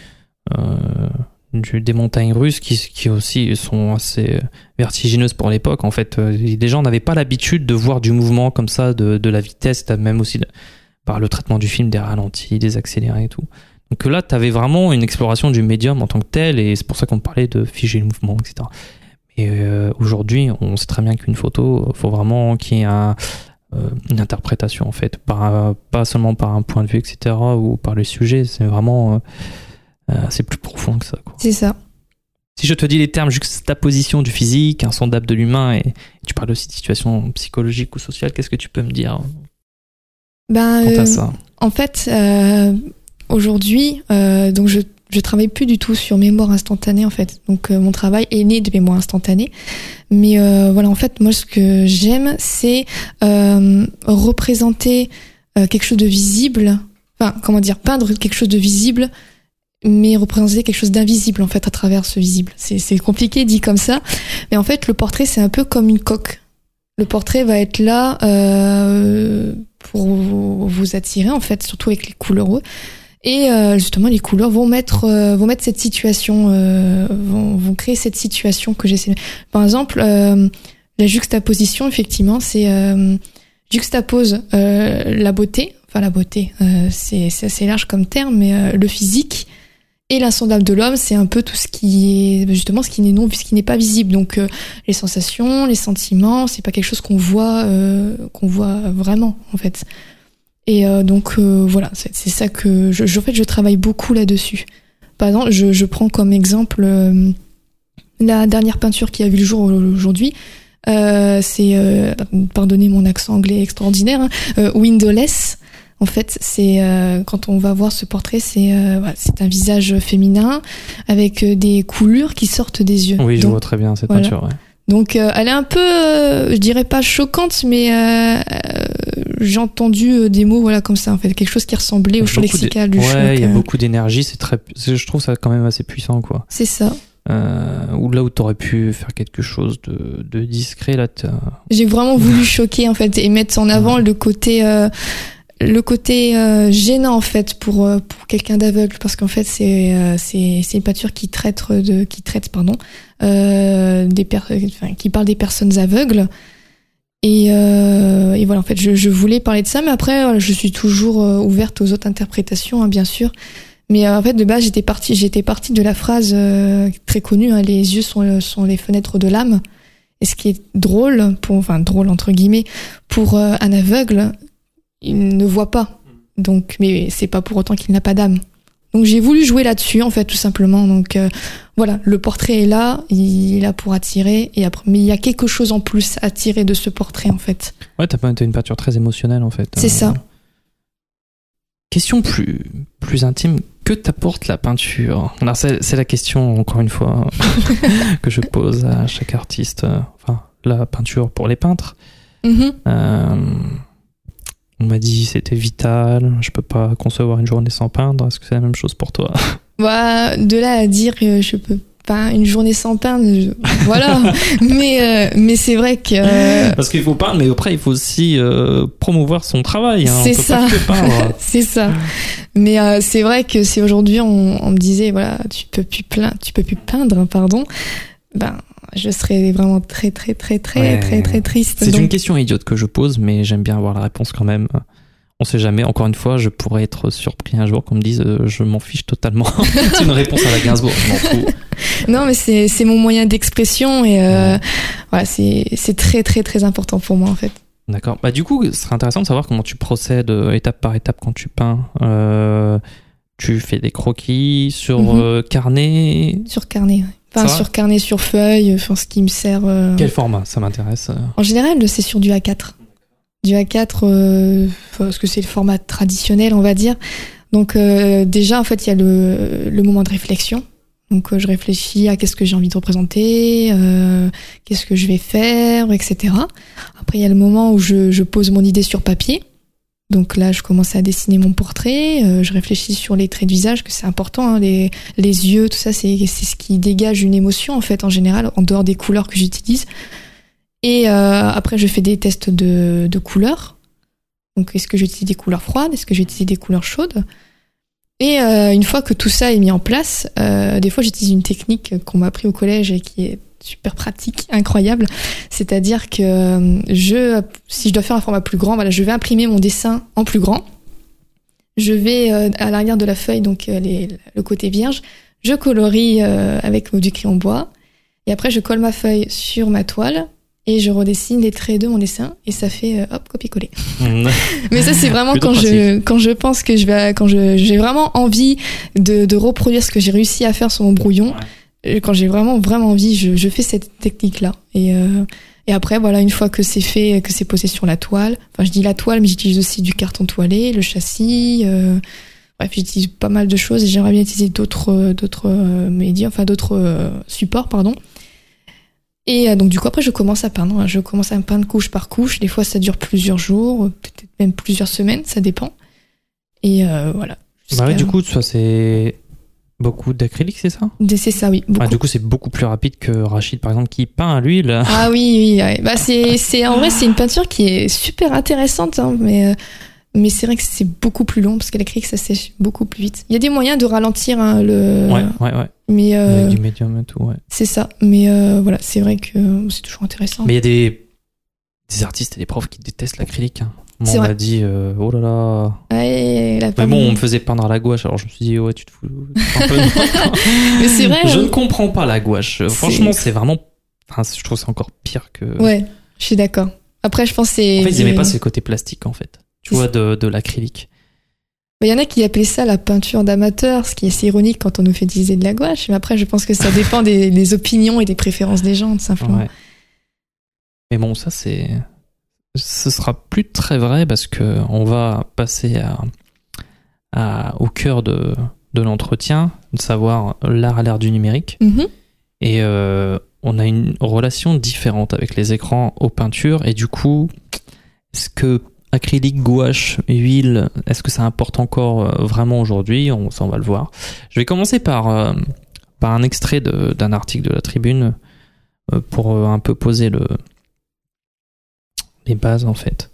euh, du des montagnes russes qui qui aussi sont assez vertigineuses pour l'époque. En fait, Euh, les gens n'avaient pas l'habitude de voir du mouvement comme ça, de de la vitesse, même aussi par le traitement du film des ralentis, des accélérés et tout. Donc là, tu avais vraiment une exploration du médium en tant que tel, et c'est pour ça qu'on parlait de figer le mouvement, etc. Euh, aujourd'hui, on sait très bien qu'une photo, il faut vraiment qu'il y ait un, euh, une interprétation, en fait, par, pas seulement par un point de vue, etc., ou par le sujet, c'est vraiment... euh, euh, c'est plus profond que ça. C'est ça Si je te dis les termes juxtaposition du physique, insondable de l'humain, et, tu parles aussi de situation psychologique ou sociale, qu'est-ce que tu peux me dire ben quant euh, à ça? en fait euh, aujourd'hui euh, donc je je travaille plus du tout sur mémoire instantanée en fait. Donc euh, mon travail est né de mémoire instantanée. Mais euh, voilà en fait moi ce que j'aime c'est euh, représenter quelque chose de visible. Enfin comment dire peindre quelque chose de visible mais représenter quelque chose d'invisible en fait à travers ce visible. C'est compliqué dit comme ça. Mais en fait le portrait c'est un peu comme une coque. Le portrait va être là pour vous, vous attirer en fait surtout avec les couleurs et euh, justement les couleurs vont mettre euh, vont mettre cette situation euh, vont, vont créer cette situation que j'essaie par exemple euh, la juxtaposition effectivement c'est euh, juxtapose euh, la beauté enfin la beauté c'est assez large comme terme mais le physique et l'insondable de l'homme, c'est un peu tout ce qui est justement ce qui n'est non, ce n'est pas visible. Donc euh, les sensations, les sentiments, c'est pas quelque chose qu'on voit, euh, qu'on voit vraiment en fait. Et euh, donc euh, voilà, c'est c'est ça que je, je- en fait je travaille beaucoup là-dessus. Par exemple, je, je prends comme exemple euh, la dernière peinture qui a vu le jour aujourd'hui. Euh, c'est euh, pardonnez mon accent anglais extraordinaire, hein, euh, Windowless. En fait, c'est euh, quand on va voir ce portrait, c'est euh, voilà, c'est un visage féminin avec des coulures qui sortent des yeux. Oui, je donc, vois très bien cette voilà. peinture. ouais. Donc euh, elle est un peu, euh, je dirais pas choquante, mais euh, euh, j'ai entendu des mots voilà comme ça en fait, quelque chose qui ressemblait au champ lexical du ouais, il y a beaucoup d'énergie, c'est très, je trouve ça quand même assez puissant, quoi. C'est ça. Ou là où t'aurais pu faire quelque chose de, de discret, là, J'ai vraiment voulu choquer en fait et mettre en avant le côté le côté euh, gênant en fait pour pour quelqu'un d'aveugle parce qu'en fait c'est euh, c'est une peinture qui traite de qui traite pardon des per enfin, qui parle des personnes aveugles et euh, et voilà en fait je je voulais parler de ça mais après je suis toujours euh, ouverte aux autres interprétations hein, bien sûr mais euh, en fait de base j'étais partie j'étais partie de la phrase euh, très connue hein, les yeux sont sont les fenêtres de l'âme et ce qui est drôle, pour, enfin drôle entre guillemets, pour euh, un aveugle, il ne voit pas. Donc, mais c'est pas pour autant qu'il n'a pas d'âme. Donc j'ai voulu jouer là-dessus en fait tout simplement. Donc euh, voilà, le portrait est là, il est là pour attirer et après, mais il y a quelque chose en plus à tirer de ce portrait en fait. ouais, t'as pas- une peinture très émotionnelle, en fait. C'est Euh, ça. question plus, plus intime. Que t'apporte la peinture? Alors, c'est, la question, encore une fois, que je pose à chaque artiste. euh, Enfin, la peinture pour les peintres. Mhm. Euh, on m'a dit c'était vital, je peux pas concevoir une journée sans peindre. Est-ce que c'est la même chose pour toi? Bah, de là à dire que je peux pas une journée sans peindre, je- voilà. mais euh, mais c'est vrai que euh, Parce qu'il faut peindre, mais après il faut aussi euh, promouvoir son travail. Hein. C'est ça. peindre. c'est ça. Mais c'est vrai que si aujourd'hui on, on me disait voilà tu peux plus plein, tu peux plus peindre, hein, pardon, ben je serais vraiment très très très très Ouais. très très triste. C'est Donc, une question idiote que je pose, mais j'aime bien avoir la réponse quand même. On sait jamais. Encore une fois, je pourrais être surpris un jour qu'on me dise euh, je m'en fiche totalement. c'est une réponse à la Gainsbourg. Je m'en fous. Non, mais c'est c'est mon moyen d'expression et euh, voilà c'est c'est très très très important pour moi en fait. D'accord. Bah du coup, ce serait intéressant de savoir comment tu procèdes euh, étape par étape quand tu peins. Euh, tu fais des croquis sur Mhm. carnet. Sur carnet, ouais. Enfin sur carnet, sur feuille, enfin ce qui me sert. euh, Quel format Ça m'intéresse. euh. En général, c'est sur du A4. Du A4, euh, parce que c'est le format traditionnel, on va dire. Donc euh, déjà, en fait, il y a le, le moment de réflexion. Donc euh, je réfléchis à qu'est-ce que j'ai envie de représenter, euh, qu'est-ce que je vais faire, etc. Après, il y a le moment où je, je pose mon idée sur papier. Donc là, je commence à dessiner mon portrait. euh, je réfléchis sur les traits de visage, que c'est important. hein, les, yeux, tout ça, c'est ce qui dégage une émotion, en fait, en général, en dehors des couleurs que j'utilise. Et euh, après, je fais des tests de, couleurs. Donc, est-ce que j'utilise des couleurs froides? Est-ce que j'utilise des couleurs chaudes? Et euh, une fois que tout ça est mis en place, des fois, j'utilise une technique qu'on m'a appris au collège et qui est super pratique, incroyable. C'est-à-dire que euh, je, si je dois faire un format plus grand, voilà, je vais imprimer mon dessin en plus grand. Je vais euh, à l'arrière de la feuille, donc euh, les- le côté vierge, je colorie euh, avec du crayon bois. Et après, je colle ma feuille sur ma toile et je redessine les traits de mon dessin et ça fait euh, hop copier-coller. Mais ça c'est vraiment quand je quand je pense que je vais quand je j'ai vraiment envie de, de reproduire ce que j'ai réussi à faire sur mon brouillon. Quand j'ai vraiment vraiment envie, je, je fais cette technique là et euh, et après voilà une fois que c'est fait que c'est posé sur la toile. Enfin je dis la toile mais j'utilise aussi du carton toilé, le châssis. Euh, bref j'utilise pas mal de choses et j'aimerais bien utiliser d'autres euh, d'autres euh, médias enfin d'autres supports pardon. Et donc du coup après je commence à peindre. Je commence à peindre couche par couche. Des fois ça dure plusieurs jours, peut-être même plusieurs semaines, ça dépend. Et euh, voilà. Bah ouais, du coup, ça c'est beaucoup d'acrylique, c'est ça? C'est ça oui. Ah, Du coup, c'est beaucoup plus rapide que Rachid, par exemple, qui peint à l'huile. Ah oui oui. ouais. Bah c'est en vrai c'est une peinture qui est super intéressante, hein, mais euh, mais c'est vrai que c'est beaucoup plus long parce que l'acrylique ça sèche beaucoup plus vite. Il y a des moyens de ralentir hein, le. Ouais, ouais, ouais. Mais euh, Avec du médium et tout, ouais. c'est ça. Mais euh, voilà c'est vrai que c'est toujours intéressant. Mais il y a des, des artistes et des profs qui détestent l'acrylique. hein. Moi, C'est on m'a dit, euh, oh là là. Ouais, la Mais bon, on me faisait peindre à la gouache, alors je me suis dit, ouais, tu te fous un peu. Mais c'est vrai. Je hein. ne comprends pas la gouache. C'est- Franchement, c'est vraiment. Enfin, je trouve ça encore pire que. Ouais, je suis d'accord. Après, je pense c'est. En fait, ils aimaient pas ce côté plastique, en fait. Tu C'est vois, de, de l'acrylique. Il y en a qui appelaient ça la peinture d'amateur, ce qui est assez ironique quand on nous fait utiliser de la gouache. Mais après, je pense que ça dépend des, des opinions et des préférences des gens, tout simplement. Ouais. Mais bon, ça, c'est. Ce sera plus très vrai parce que on va passer à, à- au cœur de, de l'entretien, de savoir l'art à l'ère du numérique. Mhm. Et euh, on a une relation différente avec les écrans aux peintures. Et du coup, est-ce que acrylique, gouache, huile, est-ce que ça importe encore euh, vraiment aujourd'hui? On, Ça, on va le voir. Je vais commencer par, euh, par un extrait d'un article de la Tribune euh, pour un peu poser le, les bases en fait.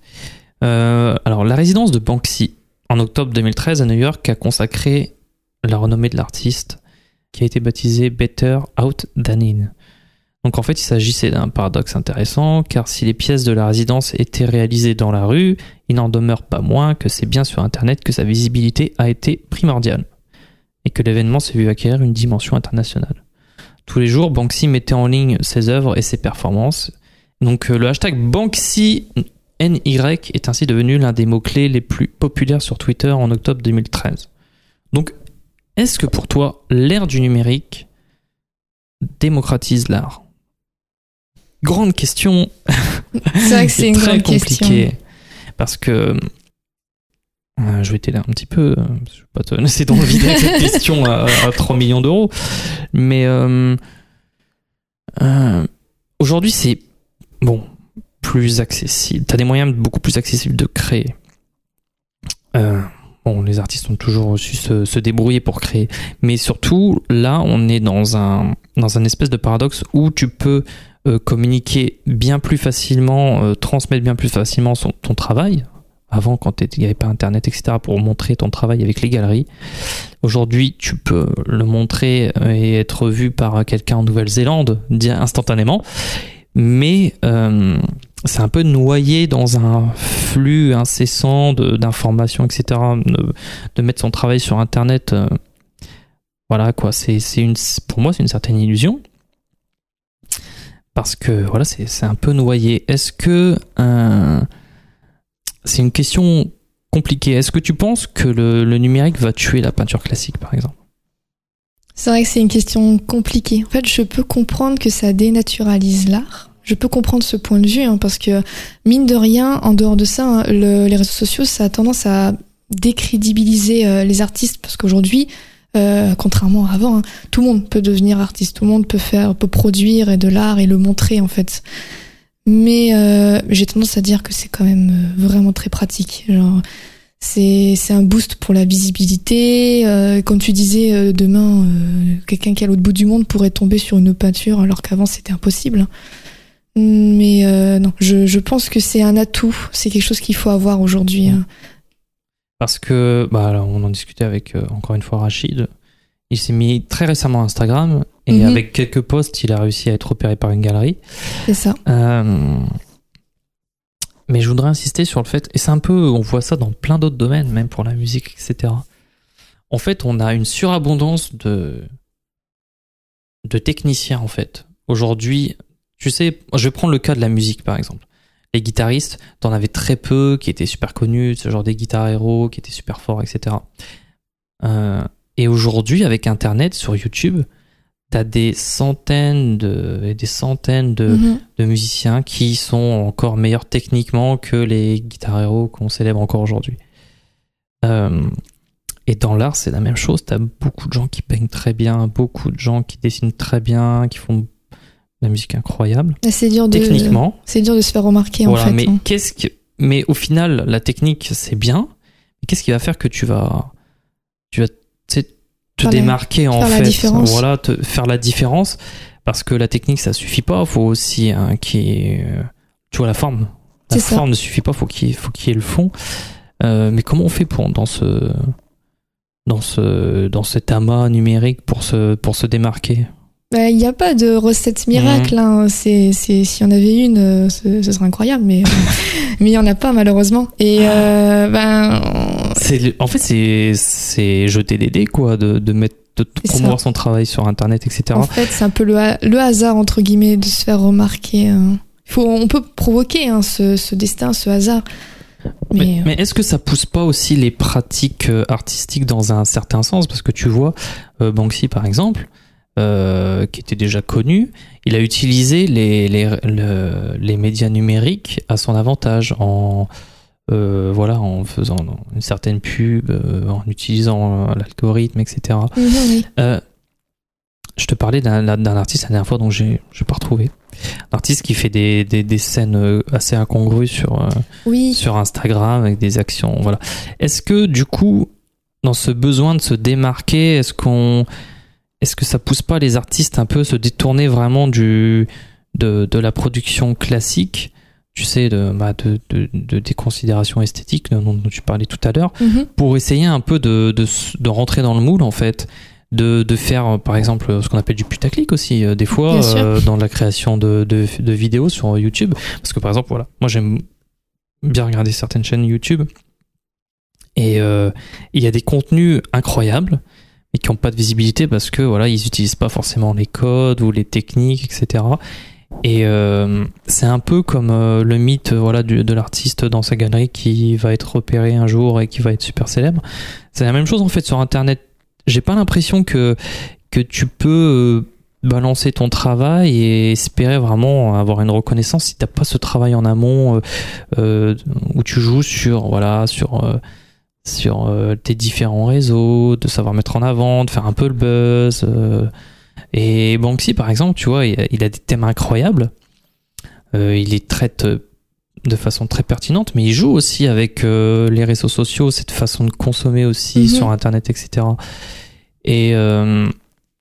Euh, alors, la résidence de Banksy en octobre 2013 à New York a consacré la renommée de l'artiste qui a été baptisé Better Out Than In. Donc en fait, il s'agissait d'un paradoxe intéressant, car si les pièces de la résidence étaient réalisées dans la rue, il n'en demeure pas moins que c'est bien sur Internet que sa visibilité a été primordiale, et que l'événement s'est vu acquérir une dimension internationale. Tous les jours, Banksy mettait en ligne ses œuvres et ses performances. Donc euh, le hashtag Banksy NY est ainsi devenu l'un des mots-clés les plus populaires sur Twitter en octobre 2013. Donc, est-ce que pour toi, l'ère du numérique démocratise l'art? Grande question C'est vrai que c'est une très grande question. compliquée. Parce que Euh, je vais t'aider un petit peu. euh, Je vais pas te laisser dans le vide avec cette question à, à 3 millions d'euros. Mais euh, aujourd'hui, c'est bon plus accessible. T'as des moyens beaucoup plus accessibles de créer. Euh, bon, les artistes ont toujours su se, débrouiller pour créer, mais surtout là, on est dans un dans espèce de paradoxe où tu peux euh, communiquer bien plus facilement, euh, transmettre bien plus facilement son- ton travail. Avant, quand il n'y avait pas Internet, etc., pour montrer ton travail avec les galeries. Aujourd'hui, tu peux le montrer et être vu par quelqu'un en Nouvelle-Zélande instantanément. Mais euh, c'est un peu noyé dans un flux incessant d'informations, etc. De, mettre son travail sur Internet, euh, voilà quoi. C'est pour moi, c'est une certaine illusion parce que voilà, c'est un peu noyé. Est-ce que euh, c'est une question compliquée Est-ce que tu penses que le numérique va tuer la peinture classique, par exemple? C'est vrai que c'est une question compliquée. En fait, je peux comprendre que ça dénaturalise l'art. Je peux comprendre ce point de vue, hein, parce que, mine de rien, en dehors de ça, hein, le- les réseaux sociaux, ça a tendance à décrédibiliser euh, les artistes, parce qu'aujourd'hui, euh, contrairement à avant, hein, tout le monde peut devenir artiste, tout le monde peut faire, peut produire de l'art et le montrer, en fait. Mais euh, j'ai tendance à dire que c'est quand même euh, vraiment très pratique. Genre, c'est c'est un boost pour la visibilité. Euh, comme tu disais, euh, demain, euh, quelqu'un qui est à l'autre bout du monde pourrait tomber sur une peinture alors qu'avant c'était impossible. Mais non, je, je pense que c'est un atout. C'est quelque chose qu'il faut avoir aujourd'hui. hein. Parce que, bah, alors, on en discutait avec, encore une fois, Rachid. Il s'est mis très récemment à Instagram et Mhm. avec quelques posts, il a réussi à être opéré par une galerie. C'est ça. Mais je voudrais insister sur le fait, et c'est un peu, on voit ça dans plein d'autres domaines, même pour la musique, etc. En fait, on a une surabondance de, de techniciens, en fait. Aujourd'hui, tu sais, je vais prendre le cas de la musique, par exemple. Les guitaristes, t'en avais très peu qui étaient super connus, ce genre des guitares héros, qui étaient super forts, etc. Euh, et aujourd'hui, avec Internet, sur YouTube, t'as des centaines de, et des centaines de, Mhm. de musiciens qui sont encore meilleurs techniquement que les guitares héros qu'on célèbre encore aujourd'hui. Euh, et dans l'art, c'est la même chose. T'as beaucoup de gens qui peignent très bien, beaucoup de gens qui dessinent très bien, qui font de la musique incroyable. C'est dur de. Techniquement, C'est dur de se faire remarquer voilà. en fait. mais hein. qu'est-ce que, mais au final, la technique, c'est bien. Mais qu'est-ce qui va faire que tu vas, tu vas, te la- démarquer en faire la fait, différence. voilà, te faire la différence, parce que la technique, ça suffit pas. Faut aussi un qui, tu vois, la forme. La ça. forme ne suffit pas. Faut qu'il, faut qu'il y ait le fond. Euh, mais comment on fait pour dans ce, dans ce, dans cet amas numérique pour se, pour se démarquer? Bah, Il n'y a pas de recette miracle. Mhm. hein. C'est, c'est, s'il y en avait une, euh, ce, ce serait incroyable, mais euh, mais il y en a pas malheureusement. Et euh, ben, en fait, c'est, c'est jeter des dés, quoi, de, de mettre, de promouvoir son travail sur Internet, etc. en fait, c'est un peu le, ha- le hasard entre guillemets de se faire remarquer. hein. Il faut, on peut provoquer hein, ce, ce destin, ce hasard. Mais, Mais, euh, mais est-ce que ça pousse pas aussi les pratiques euh, artistiques dans un certain sens? Parce que tu vois, euh, Banksy par exemple, euh, qui était déjà connu, il a utilisé les, les, le- les médias numériques à son avantage en, euh, voilà, en faisant une certaine pub, euh, en utilisant euh, l'algorithme, etc. mhm, oui. Je te parlais d'un artiste la dernière fois dont j'ai pas retrouvé. Un artiste qui fait des, des, des scènes assez incongrues sur, oui. sur Instagram avec des actions. Voilà. Est-ce que du coup, dans ce besoin de se démarquer, est-ce qu'on, est-ce que ça pousse pas les artistes un peu se détourner vraiment du de, de la production classique, tu sais, de, bah, de, de, de des considérations esthétiques dont, dont tu parlais tout à l'heure, Mhm. pour essayer un peu de, de, rentrer dans le moule en fait. De, de faire euh, par exemple ce qu'on appelle du putaclic aussi euh, des fois euh, dans la création de, de, vidéos sur YouTube parce que par exemple voilà moi j'aime bien regarder certaines chaînes YouTube et euh, il y a des contenus incroyables mais qui n'ont pas de visibilité parce que voilà ils utilisent pas forcément les codes ou les techniques etc et euh, c'est un peu comme euh, le mythe euh, voilà de l'artiste dans sa galerie qui va être repéré un jour et qui va être super célèbre c'est la même chose en fait sur internet j'ai pas l'impression que que tu peux balancer ton travail et espérer vraiment avoir une reconnaissance si t'as pas ce travail en amont où tu joues sur voilà sur sur tes différents réseaux, de savoir mettre en avant, de faire un peu le buzz. Et Banksy, par exemple, tu vois, il a, des thèmes incroyables. Euh, il les traite euh, de façon très pertinente, mais il joue aussi avec euh, les réseaux sociaux, cette façon de consommer aussi Mhm. sur Internet, etc. Et, euh,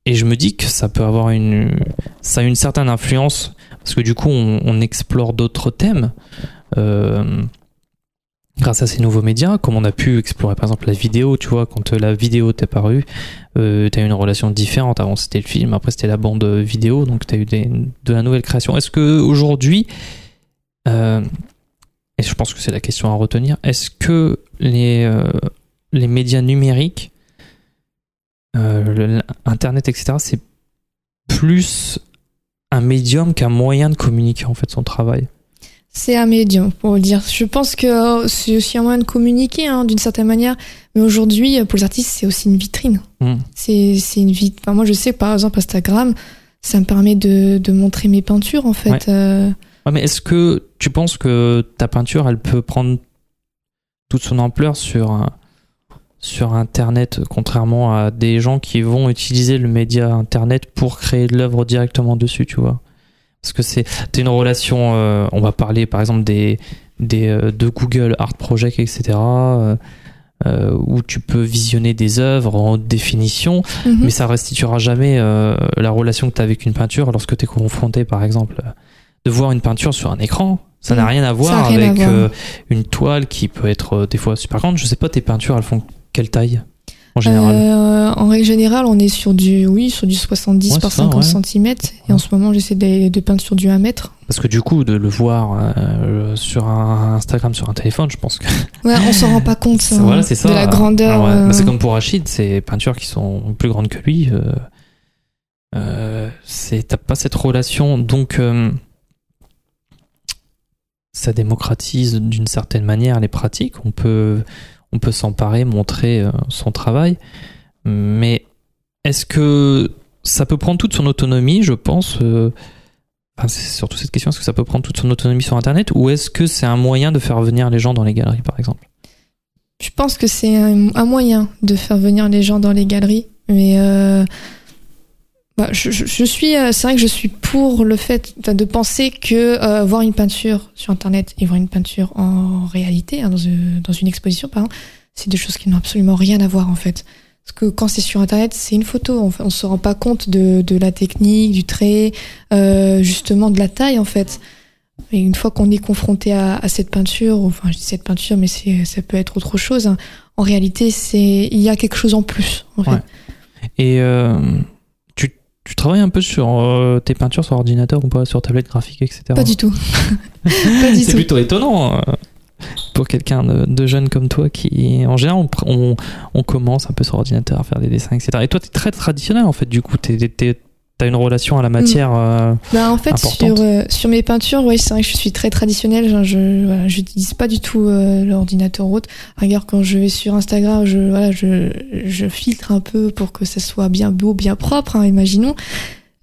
et je me dis que ça peut avoir une, ça a une certaine influence parce que du coup, on, on explore d'autres thèmes. Euh, grâce à ces nouveaux médias, comme on a pu explorer par exemple la vidéo, tu vois, quand euh, la vidéo t'est parue, euh, t'as eu une relation différente. Avant c'était le film, après c'était la bande vidéo, donc t'as eu des, de la nouvelle création. Est-ce que aujourd'hui, euh, et je pense que c'est la question à retenir, est-ce que les, euh, médias numériques, euh, Internet, etc., c'est plus un médium qu'un moyen de communiquer en fait son travail? C'est un médium, pour le dire. Je pense que euh, c'est aussi un moyen de communiquer, hein, d'une certaine manière. Mais aujourd'hui, euh, pour les artistes, c'est aussi une vitrine. Hmm. C'est c'est une vitrine. Enfin, moi, je sais, par exemple, Instagram, ça me permet de, de montrer mes peintures, en fait. Ouais. Euh, Ouais, mais est-ce que tu penses que ta peinture, elle peut prendre toute son ampleur sur, sur Internet, contrairement à des gens qui vont utiliser le média Internet pour créer de l'œuvre directement dessus, tu vois? Parce que c'est une relation, euh, on va parler par exemple des, des euh, de Google Art Project, etc. euh, où tu peux visionner des œuvres en haute définition, mhm. mais ça restituera jamais euh, la relation que tu as avec une peinture lorsque tu es confronté, par exemple, de voir une peinture sur un écran. Ça n'a Mm. rien à voir à avec voir. euh, une toile qui peut être des fois super grande. Je sais pas, tes peintures, elles font quelle taille? En général Euh, en règle générale, on est sur du, oui, sur du 70 Ouais, par c'est ça, 50 ouais. cm. Et en ce moment, j'essaie de, de peindre sur du 1 mètre. Parce que du coup, de le voir euh, sur un Instagram, sur un téléphone, je pense que Ouais, on s'en rend pas compte, voilà, hein, ça. de la grandeur. Euh, bah, c'est comme pour Rachid, ces peintures qui sont plus grandes que lui. Euh, t'as pas cette relation, donc ça démocratise d'une certaine manière les pratiques. On peut on peut s'emparer, montrer euh, son travail, mais est-ce que ça peut prendre toute son autonomie Je pense. euh, c'est surtout cette question, est-ce que ça peut prendre toute son autonomie sur Internet ou est-ce que c'est un moyen de faire venir les gens dans les galeries, par exemple? Je pense que c'est un, un moyen de faire venir les gens dans les galeries, mais euh, bah, je, suis, euh, c'est vrai que je suis pour le fait de penser que euh, voir une peinture sur internet et voir une peinture en réalité, hein, dans, une, dans une exposition c'est deux choses qui n'ont absolument rien à voir en fait. Parce que quand c'est sur internet, c'est une photo, on, on se rend pas compte de, la technique, du trait, euh, justement de la taille en fait. Et une fois qu'on est confronté à, cette peinture, enfin je dis cette peinture, mais ça peut être autre chose. hein. En réalité, c'est il y a quelque chose en plus. Et euh, tu, tu travailles un peu sur euh, tes peintures sur ordinateur ou pas, sur tablette graphique, etc. Pas du tout. C'est plutôt étonnant euh, pour quelqu'un de, de jeune comme toi qui, en général, on, pr- on, on commence un peu sur ordinateur à faire des dessins, etc. Et toi, t'es très traditionnel en fait, du coup, t'es, t'es- t'as une relation à la matière. euh, Bah, en fait, importante. sur, euh, sur mes peintures, oui, c'est vrai que je suis très traditionnelle. Genre, je voilà, j'utilise pas du tout euh, l'ordinateur ou autre. Regarde, quand je vais sur Instagram, je, voilà, je, je filtre un peu pour que ça soit bien beau, bien propre, hein, imaginons.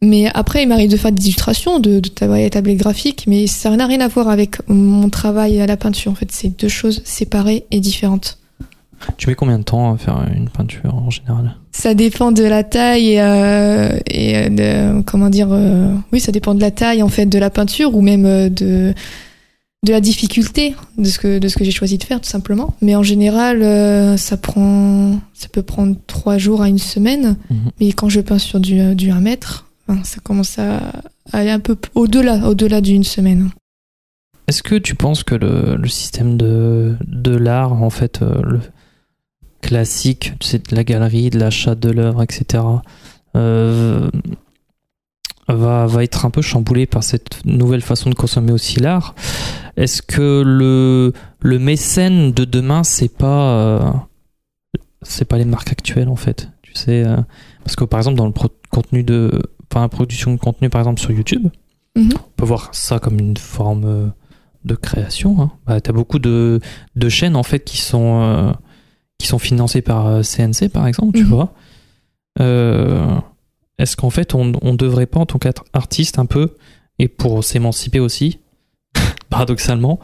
Mais après, il m'arrive de faire des illustrations, de, de travailler à tablette graphique, mais ça n'a rien à voir avec mon travail à la peinture. En fait, c'est deux choses séparées et différentes. Tu mets combien de temps à faire une peinture en général? Ça dépend de la taille et, euh, et euh, de comment dire. euh, oui, ça dépend de la taille en fait de la peinture ou même de de la difficulté de ce que de ce que j'ai choisi de faire tout simplement. Mais en général, euh, ça prend ça peut prendre trois jours à une semaine. Mhm. Mais quand je peins sur du du 1 mètre, hein, ça commence à aller un peu au-delà au-delà d'une semaine. Est-ce que tu penses que le, le système de, de l'art, en fait, le classique, tu sais, de la galerie, de l'achat de l'œuvre, etc., euh, va, va être un peu chamboulé par cette nouvelle façon de consommer aussi l'art Est-ce que le, le mécène de demain, c'est pas, euh, c'est pas les marques actuelles, en fait Tu sais, euh, parce que par exemple, dans le pro- contenu de, enfin, la production de contenu, par exemple, sur YouTube, Mhm. on peut voir ça comme une forme de création. Hein. Bah, T'as beaucoup de, de chaînes en fait qui sont qui sont financées par euh, CNC par exemple, tu Mhm. vois. Euh, Est-ce qu'en fait on, on devrait pas en tant qu'artiste un peu et pour s'émanciper aussi, paradoxalement,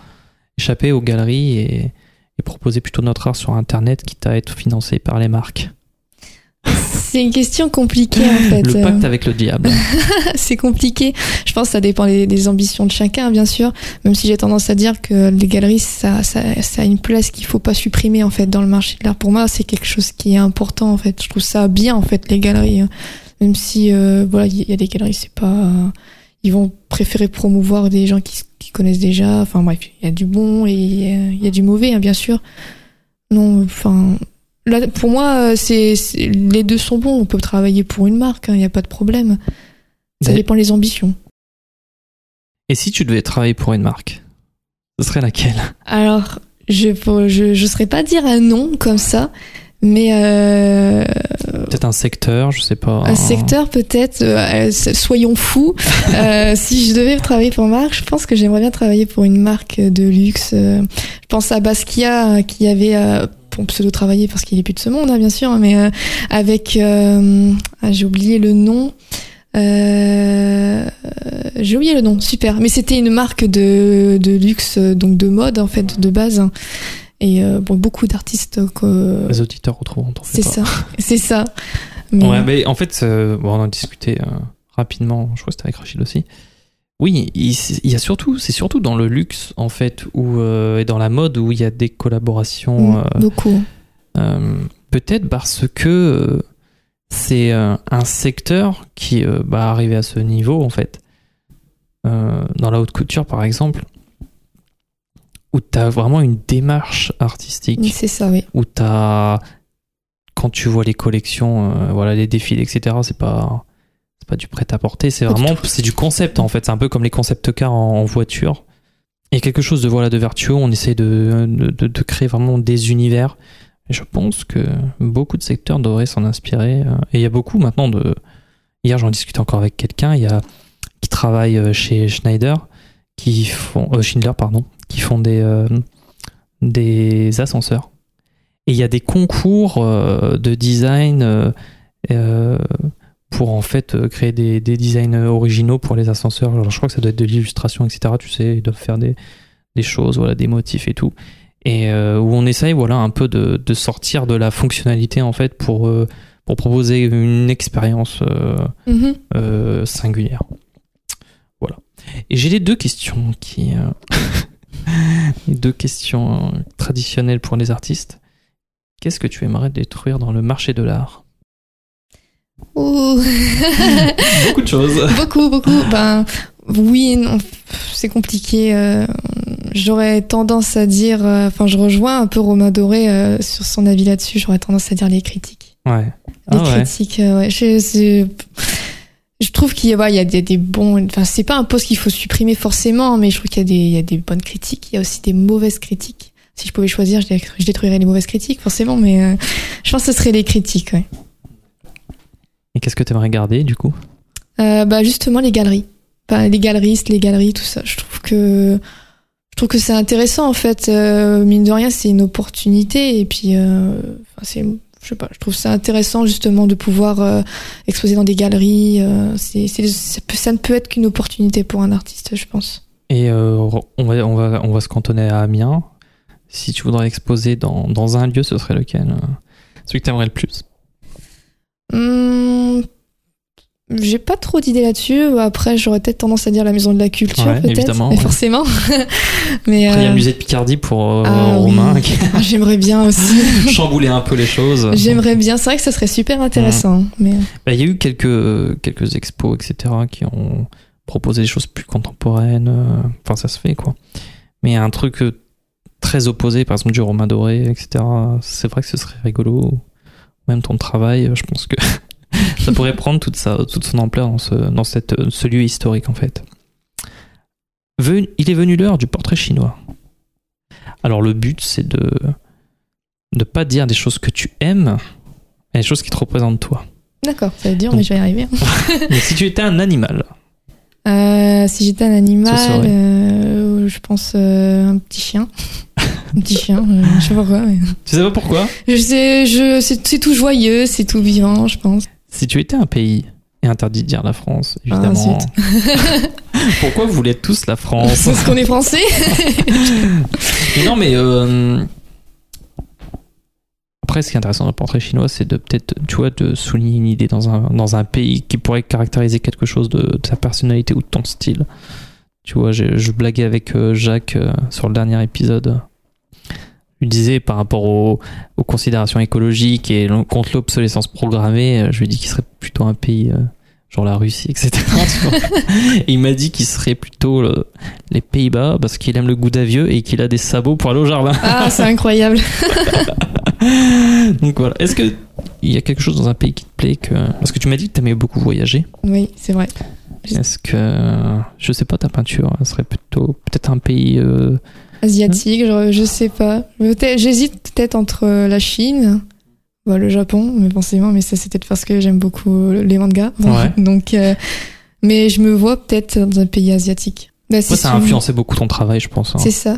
échapper aux galeries et, et proposer plutôt notre art sur Internet, quitte à être financé par les marques? C'est une question compliquée en fait. Le pacte avec le diable. c'est compliqué. Je pense que ça dépend des, des ambitions de chacun, bien sûr. Même si j'ai tendance à dire que les galeries, ça, ça, ça a une place qu'il faut pas supprimer en fait dans le marché de l'art. Pour moi, c'est quelque chose qui est important en fait. Je trouve ça bien en fait les galeries. Même si euh, voilà, il y a des galeries, c'est pas. ils vont préférer promouvoir des gens qui, qui connaissent déjà. Enfin bref, il y a du bon et il y, a du mauvais, hein, bien sûr. Non, enfin Là, pour moi, c'est les deux sont bons. On peut travailler pour une marque, il hein, n'y a pas de problème. Ça dépend des ambitions. Et si tu devais travailler pour une marque, ce serait laquelle? Alors, je je je serais pas dire un nom comme ça, mais euh... peut-être un secteur, je sais pas. Un secteur peut-être. Euh, soyons fous. euh, si je devais travailler pour une marque, je pense que j'aimerais bien travailler pour une marque de luxe. Euh, je pense à Basquiat qui avait euh, pour pseudo travailler parce qu'il est plus de ce monde, hein, bien sûr, mais euh, avec, euh, ah, j'ai oublié le nom. Euh, j'ai oublié le nom, super. Mais c'était une marque de, de luxe, donc de mode en fait, de base. Et bon, beaucoup d'artistes que les auditeurs retrouveront. C'est ça, c'est ça. Mais... Ouais, mais en fait, bon, on a discuté rapidement. Je crois que c'était avec Rachid aussi. Oui, il, y a surtout, c'est surtout dans le luxe en fait, ou euh, et dans la mode où il y a des collaborations. Mm, euh, beaucoup. Euh, peut-être parce que c'est un secteur qui va arriver à ce niveau en fait. dans la haute couture par exemple, où tu as vraiment une démarche artistique. C'est ça, oui. Où tu as, quand tu vois les collections, voilà, les défilés, etc., c'est pas pas du prêt-à-porter, c'est vraiment c'est du concept en fait. C'est un peu comme les concept cars en, voiture. Il y a quelque chose de voilà de vertueux. On essaie de, de, créer vraiment des univers. Et je pense que beaucoup de secteurs devraient s'en inspirer. Euh, et il y a beaucoup maintenant de. Hier, j'en discutais encore avec quelqu'un. Il y a qui travaille euh, chez Schneider, qui font euh, Schindler pardon, qui font des des ascenseurs. Et il y a des concours de design pour en fait euh, créer des, des, designs originaux pour les ascenseurs. Alors, je crois que ça doit être de l'illustration, etc. Tu sais, ils doivent faire des, des choses, voilà, des motifs et tout. Et euh, où on essaye, voilà, un peu de, de, sortir de la fonctionnalité en fait pour euh, pour proposer une expérience mm-hmm. singulière. Voilà. Et j'ai les deux questions qui les deux questions traditionnelles pour les artistes. Qu'est-ce que tu aimerais détruire dans le marché de l'art? Beaucoup de choses. beaucoup, beaucoup. Ben oui, non, c'est compliqué. Euh, j'aurais tendance à dire, euh, enfin, je rejoins un peu Romain Doré euh, sur son avis là-dessus. J'aurais tendance à dire les critiques. Ouais. Les ah critiques, ouais. Je, je trouve qu'il y a, il y a des, des bons. Enfin, c'est pas un poste qu'il faut supprimer forcément, mais je trouve qu'il y a des, il y a des bonnes critiques. Il y a aussi des mauvaises critiques. Si je pouvais choisir, je, je détruirais les mauvaises critiques, forcément, mais je pense que ce serait les critiques, ouais. Et qu'est-ce que tu aimerais garder du coup? Euh, Bah justement les galeries, les galeristes, les galeries, tout ça. Je trouve que je trouve que c'est intéressant en fait. Euh, mine de rien, c'est une opportunité et puis euh, c'est je sais pas, je trouve ça intéressant justement de pouvoir exposer dans des galeries. c'est, ça, ne peut être qu'une opportunité pour un artiste, je pense. Et on, va, on, va, on va se cantonner à Amiens. Si tu voudrais exposer dans, dans un lieu, ce serait lequel? Celui que tu aimerais le plus? Hmm, j'ai pas trop d'idées là-dessus. Après, j'aurais peut-être tendance à dire la maison de la culture, peut-être. Mais forcément. mais Après, il y a le euh, musée de Picardie pour euh, ah Romain. Ah, j'aimerais bien aussi. Chambouler un peu les choses. J'aimerais bien. C'est vrai que ça serait super intéressant. Mais... Euh. Bah, il y a eu quelques, quelques expos, etc., qui ont proposé des choses plus contemporaines. Enfin, ça se fait, quoi. Mais un truc très opposé, par exemple, du Romain Doré, etc. C'est vrai que ce serait rigolo même ton travail, je pense que ça pourrait prendre toute, sa, toute son ampleur dans, ce, dans cette, ce lieu historique en fait. Il est venu l'heure du portrait chinois. Alors le but c'est de ne pas dire des choses que tu aimes, mais des choses qui te représentent toi. D'accord, ça va être dur, mais je vais y arriver. mais si tu étais un animal euh, Si j'étais un animal, euh, je pense euh, un petit chien. Un petit chien, je sais pas pourquoi. Tu sais pas pourquoi? Je sais, je, c'est tout joyeux, c'est tout vivant, je pense. Si tu étais un pays, et interdit de dire la France, évidemment. Ah, pourquoi vous voulez tous la France Parce qu'on est français Non, mais euh, Après, ce qui est intéressant dans le portrait chinois, c'est de peut-être, tu vois, de souligner une idée dans un, dans un pays qui pourrait caractériser quelque chose de, de ta personnalité ou de ton style. Tu vois, je, je blaguais avec euh, Jacques euh, sur le dernier épisode. Je lui disais par rapport aux, aux considérations écologiques et contre l'obsolescence programmée, euh, je lui ai dit qu'il serait plutôt un pays euh, genre la Russie, etc. et il m'a dit qu'il serait plutôt euh, les Pays-Bas parce qu'il aime le goût d'avieux et qu'il a des sabots pour aller au jardin. Ah, c'est incroyable. Donc voilà. Est-ce que il y a quelque chose dans un pays qui te plaît que parce que tu m'as dit que tu aimais beaucoup voyager. Oui, c'est vrai. Est-ce que je sais pas ta peinture elle serait plutôt peut-être un pays euh, Asiatique, je, je sais pas. J'hésite peut-être entre la Chine, bah, le Japon, mais forcément, mais ça c'est peut-être parce que j'aime beaucoup les mangas. Ouais. Donc, euh, mais je me vois peut-être dans un pays asiatique. Bah, moi ça a influencé beaucoup ton travail, je pense. hein. C'est ça.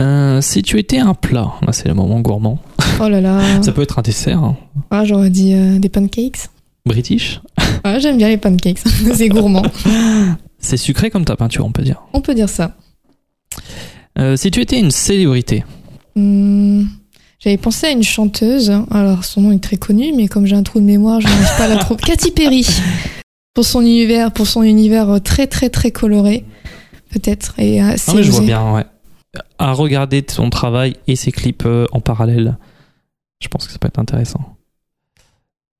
Euh, si tu étais un plat, là c'est le moment gourmand. Oh là là. Ça peut être un dessert hein. Ah, j'aurais dit euh, des pancakes. british. Ah, j'aime bien les pancakes. c'est gourmand. C'est sucré comme ta peinture, on peut dire. On peut dire ça. Euh, si tu étais une célébrité, Hmm, J'avais pensé à une chanteuse. Alors, son nom est très connu, mais comme j'ai un trou de mémoire, je n'arrive pas à la trouver. Katy Perry. Pour son univers, pour son univers euh, très très très coloré, peut-être. Et Ah oui, je vois bien, ouais. À regarder son travail et ses clips euh, en parallèle. Je pense que ça peut être intéressant.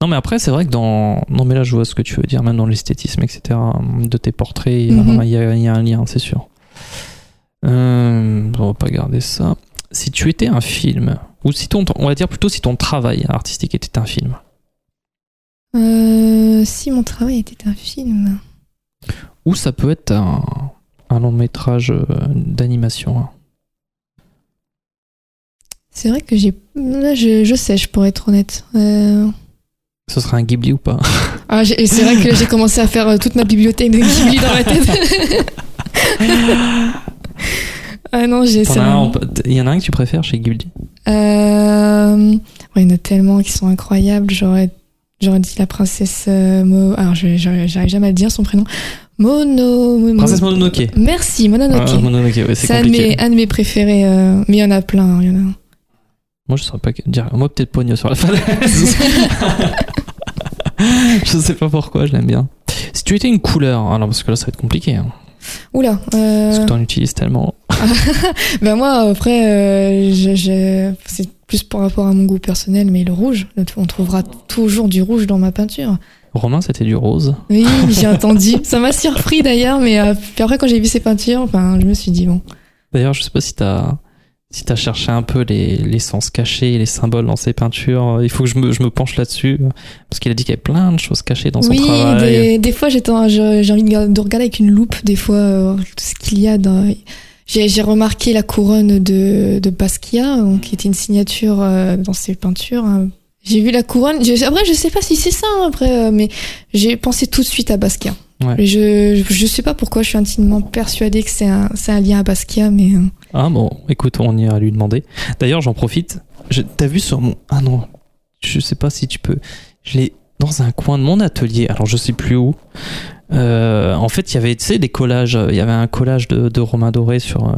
Non, mais après, c'est vrai que dans. Non, mais là, je vois ce que tu veux dire, même dans l'esthétisme, etc. De tes portraits, il Mhm. y, il y a un lien, c'est sûr. Euh, on va pas garder ça. Si tu étais un film, ou si ton. On va dire plutôt si ton travail artistique était un film. Euh, si mon travail était un film. Ou ça peut être un, un long métrage euh, d'animation. C'est vrai que j'ai. Là, je, je sais, je pourrais être honnête. Euh, Ce serait un Ghibli ou pas? Ah, c'est vrai que j'ai commencé à faire toute ma bibliothèque de Ghibli dans ma tête. ah non, j'ai ça. Il y en a un que tu préfères chez Ghibli Euh, ouais, il y en a tellement qui sont incroyables. J'aurais, j'aurais dit la princesse euh, Mo. Alors, j'arrive jamais à le dire son prénom. Mono. Mo- Princesse Mononoke. Merci, Mononoke. Ah, Mononoke, ouais, c'est c'est un de, compliqué. mes, un de mes préférés. euh, mais il y en a plein. hein, il y en a. Moi, je saurais pas dire. Moi, peut-être Pogno sur la falaise. je sais pas pourquoi, je l'aime bien. Si tu étais une couleur, alors parce que là, ça va être compliqué. Hein, Oula. Euh, parce que t'en utilises tellement. ben moi, après, euh, je, je- c'est plus par rapport à mon goût personnel, mais le rouge. On trouvera toujours du rouge dans ma peinture. Romain, c'était du rose. Oui, j'ai entendu. Ça m'a surpris d'ailleurs, mais euh, puis après quand j'ai vu ses peintures, enfin, je me suis dit bon. D'ailleurs, je sais pas si t'as si t'as cherché un peu les, les sens cachés et les symboles dans ses peintures. Il faut que je me, je me penche là-dessus parce qu'il a dit qu'il y avait plein de choses cachées dans son oui, travail. des, des fois j'ai envie de, de regarder avec une loupe des fois euh, tout ce qu'il y a dans. J'ai, remarqué la couronne de, de Basquiat, donc, qui était une signature euh, dans ses peintures. hein. J'ai vu la couronne. Je, après, je sais pas si c'est ça hein, après, euh, mais j'ai pensé tout de suite à Basquiat. Ouais. Je, je sais pas pourquoi je suis intimement persuadée que c'est un, c'est un lien à Basquiat, mais euh, Ah bon, écoute, on ira lui demander. D'ailleurs, j'en profite. Je- T'as vu sur mon... Ah non, je sais pas si tu peux... Je l'ai dans un coin de mon atelier, alors je sais plus où. Euh, en fait, il y avait, des collages. Il y avait un collage de, de Romain Doré sur... euh,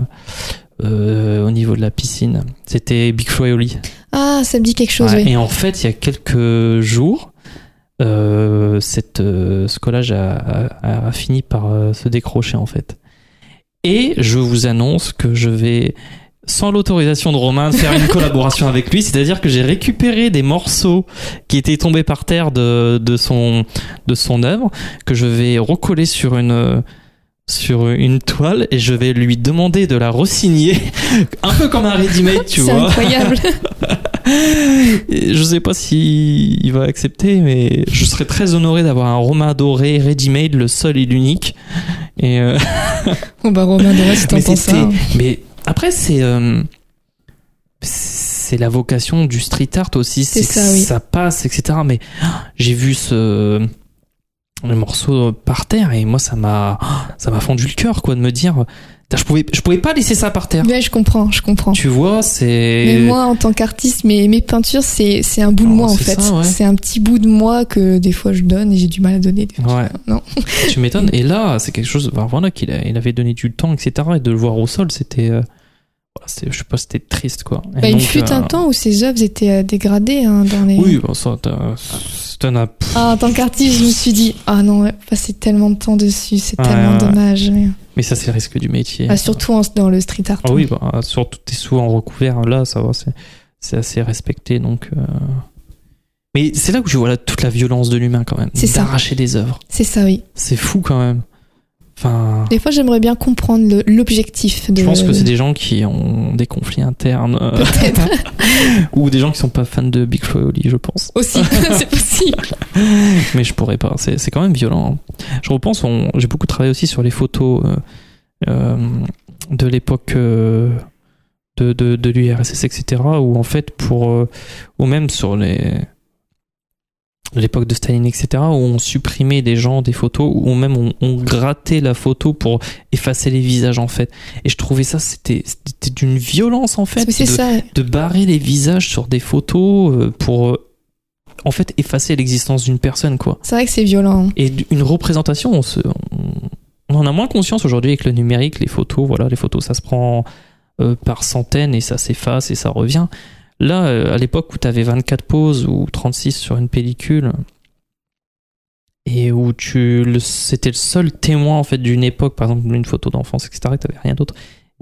euh, au niveau de la piscine. C'était Big Flo et Oli. ah, ça me dit quelque chose. Ouais, oui. Et en fait, il y a quelques jours, euh, cette, ce collage a, a- a fini par se décrocher en fait. Et je vous annonce que je vais, sans l'autorisation de Romain, faire une collaboration avec lui. C'est-à-dire que j'ai récupéré des morceaux qui étaient tombés par terre de, de son de son œuvre, que je vais recoller sur une sur une toile et je vais lui demander de la resigner un peu comme un ready-made tu c'est vois incroyable. et je sais pas si il va accepter, mais je serais très honoré d'avoir un Romain doré ready-made, le seul et l'unique. Et euh, Bon bah Romain Doré, si mais t'entends ça. mais après c'est euh, c'est la vocation du street art aussi, C'est ça, oui. ça passe, etc. Mais ah, j'ai vu ce le morceau par terre et moi ça m'a ça m'a fendu le cœur quoi de me dire je pouvais je pouvais pas laisser ça par terre. Ouais, je comprends, je comprends. Tu vois, c'est Mais moi, en tant qu'artiste, mes, mes peintures, c'est, c'est un bout de Oh, moi, en fait. ouais. C'est un petit bout de moi que des fois je donne et j'ai du mal à donner. Des fois. Ouais. Non. tu m'étonnes. Et là, c'est quelque chose. voilà, qu'il il avait donné du temps, etc. Et de le voir au sol, c'était. C'était- je sais pas, c'était triste quoi. Bah, il fut un euh, temps où ces œuvres étaient euh, dégradées hein, dans les. Oui, bon, ça, t'en as. Ah, en tant qu'artiste, je me suis dit, ah non, passer tellement de temps dessus, c'est tellement ouais. dommage. mais- Mais ça, c'est le risque du métier. Ah, surtout en- dans le street art. Ah oui, bah, surtout t'es souvent recouvert. Là, ça va, c'est, c'est assez respecté. Donc, euh. Mais c'est là où je vois là, toute la violence de l'humain quand même. C'est ça. D'arracher des œuvres. C'est ça, oui. C'est fou quand même. Enfin, Des fois, j'aimerais bien comprendre l'objectif je pense que c'est des gens qui ont des conflits internes euh, ou des gens qui sont pas fans de Big Flo et Oli, je pense. aussi, c'est possible. Mais je pourrais pas. C'est, quand même violent. Je repense, j'ai beaucoup travaillé aussi sur les photos euh, euh, de l'époque euh, de, de, de l'URSS, etc. En fait, pour. ou même sur les. L'époque de Staline, etc., où on supprimait des gens des photos, ou même on, on grattait la photo pour effacer les visages, en fait. Et je trouvais ça, c'était, d'une violence, en fait, de, ça. de barrer les visages sur des photos euh, pour, euh, en fait, effacer l'existence d'une personne, quoi. C'est vrai que c'est violent. Et une représentation, on, se, on, on en a moins conscience aujourd'hui avec le numérique, les photos, voilà, les photos, ça se prend euh, par centaines et ça s'efface et ça revient. Là, euh, à l'époque où tu avais 24 poses ou 36 sur une pellicule, et où tu c'était le seul témoin en fait d'une époque, par exemple d'une photo d'enfance, etc., que tu rien d'autre,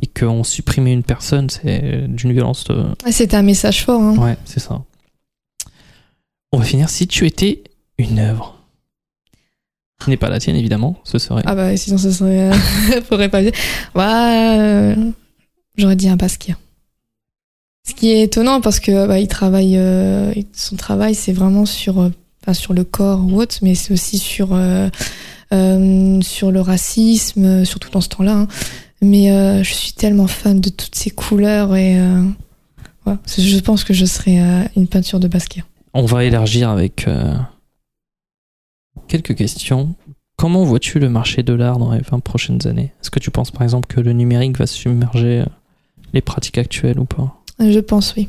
et qu'on supprimait une personne, c'est d'une violence. euh, Ah, C'était un message fort. Hein. Ouais, c'est ça. On va finir. Si tu étais une œuvre, qui n'est pas la tienne évidemment, ce serait. Ah bah sinon ce serait. euh, faudrait pas dire. Euh, j'aurais dit un basquiat. Ce qui est étonnant parce que bah, il travaille. euh, son travail c'est vraiment sur. euh, sur le corps ou autre, mais c'est aussi sur. euh, sur le racisme, surtout dans ce temps-là. hein. Mais je suis tellement fan de toutes ces couleurs et. je pense que je serais euh, une peinture de Basquiat. On va élargir avec quelques questions. Comment vois-tu le marché de l'art dans les 20 prochaines années? Est-ce que tu penses par exemple que le numérique va submerger les pratiques actuelles ou pas? Je pense, oui.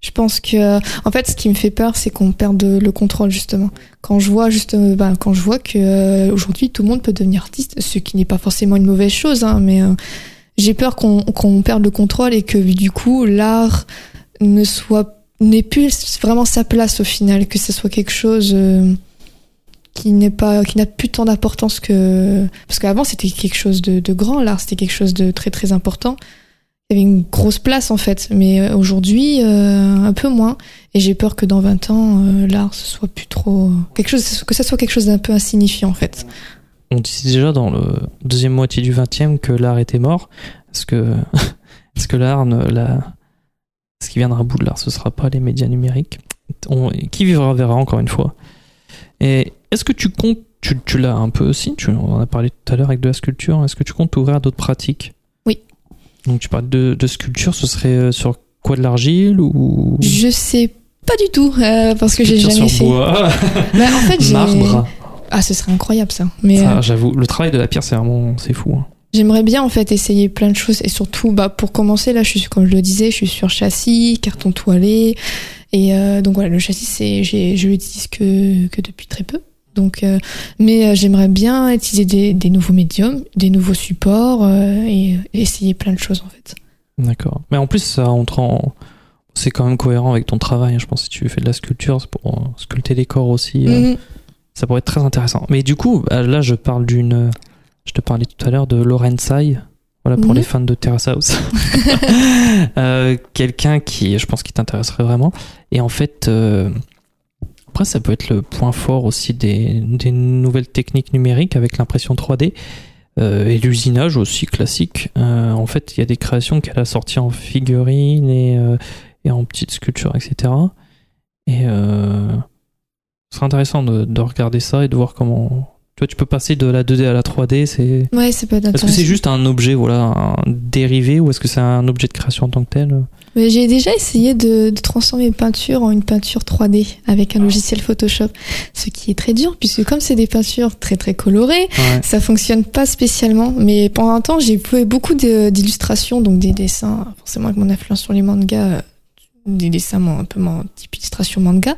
Je pense que, en fait, ce qui me fait peur, c'est qu'on perde le contrôle justement. Quand je vois juste, euh, ben, quand je vois que euh, aujourd'hui tout le monde peut devenir artiste, ce qui n'est pas forcément une mauvaise chose, hein, mais euh, j'ai peur qu'on qu'on perde le contrôle et que du coup l'art ne soit n'ait plus vraiment sa place au final, que ce soit quelque chose euh, qui n'est pas, qui n'a plus tant d'importance que, parce qu'avant c'était quelque chose de, de grand, l'art c'était quelque chose de très très important il y avait une grosse place en fait, mais euh, aujourd'hui euh, un peu moins. Et j'ai peur que dans 20 ans, euh, l'art ce soit plus trop quelque chose, que ça soit quelque chose d'un peu insignifiant en fait. On disait déjà dans le deuxième moitié du 20e que l'art était mort. Est-ce que, que l'art, ne- la, ce qui viendra à bout de l'art, ce sera pas les médias numériques? Qui vivra verra encore une fois. Et est-ce que tu comptes, tu, l'as un peu aussi, tu, on en a parlé tout à l'heure avec de la sculpture, est-ce que tu comptes ouvrir à d'autres pratiques? Donc tu parles de, de sculpture, ce serait euh, sur quoi de l'argile ou? Je sais pas du tout euh, parce que j'ai jamais sur fait. bois, Bah, en fait, j'ai- marbre. Ah, ce serait incroyable ça. Mais euh, j'avoue, le travail de la pierre, c'est vraiment, c'est fou. hein. j'aimerais bien en fait essayer plein de choses et surtout, bah pour commencer là, je suis comme je le disais, je suis sur châssis, carton toilé et euh, donc voilà, le châssis c'est, j'ai, je l'utilise que que depuis très peu. Donc, euh, mais euh, j'aimerais bien utiliser des, des nouveaux médiums, des nouveaux supports euh, et, et essayer plein de choses en fait. D'accord. Mais en plus, ça entre en. C'est quand même cohérent avec ton travail. hein. Je pense que si tu fais de la sculpture, c'est pour sculpter les corps aussi. Mhm. Ça pourrait être très intéressant. Mais du coup, là, je parle d'une. Je te parlais tout à l'heure de Lorenzai. Voilà, pour Mhm. les fans de Terrace House. Euh, Quelqu'un qui, je pense, qui t'intéresserait vraiment. Et en fait, euh, après, ça peut être le point fort aussi des, nouvelles techniques numériques avec l'impression 3D. euh, et l'usinage aussi classique. Euh, en fait, il y a des créations qu'elle a sorties en figurines et, euh, et en petites sculptures, etc. Et ce serait intéressant de regarder ça et de voir comment. Tu vois, tu peux passer de la 2D à la 3D. C'est. Ouais, peut être Est-ce que c'est juste un objet, voilà, un dérivé, ou est-ce que c'est un objet de création en tant que tel? J'ai déjà essayé de, de transformer une peinture en une peinture 3D avec un logiciel Photoshop, ce qui est très dur puisque comme c'est des peintures très très colorées, Ouais. ça fonctionne pas spécialement. Mais pendant un temps, j'ai fait beaucoup d'illustrations, donc des dessins, forcément avec mon influence sur les mangas, euh, des dessins un peu mon type illustration manga.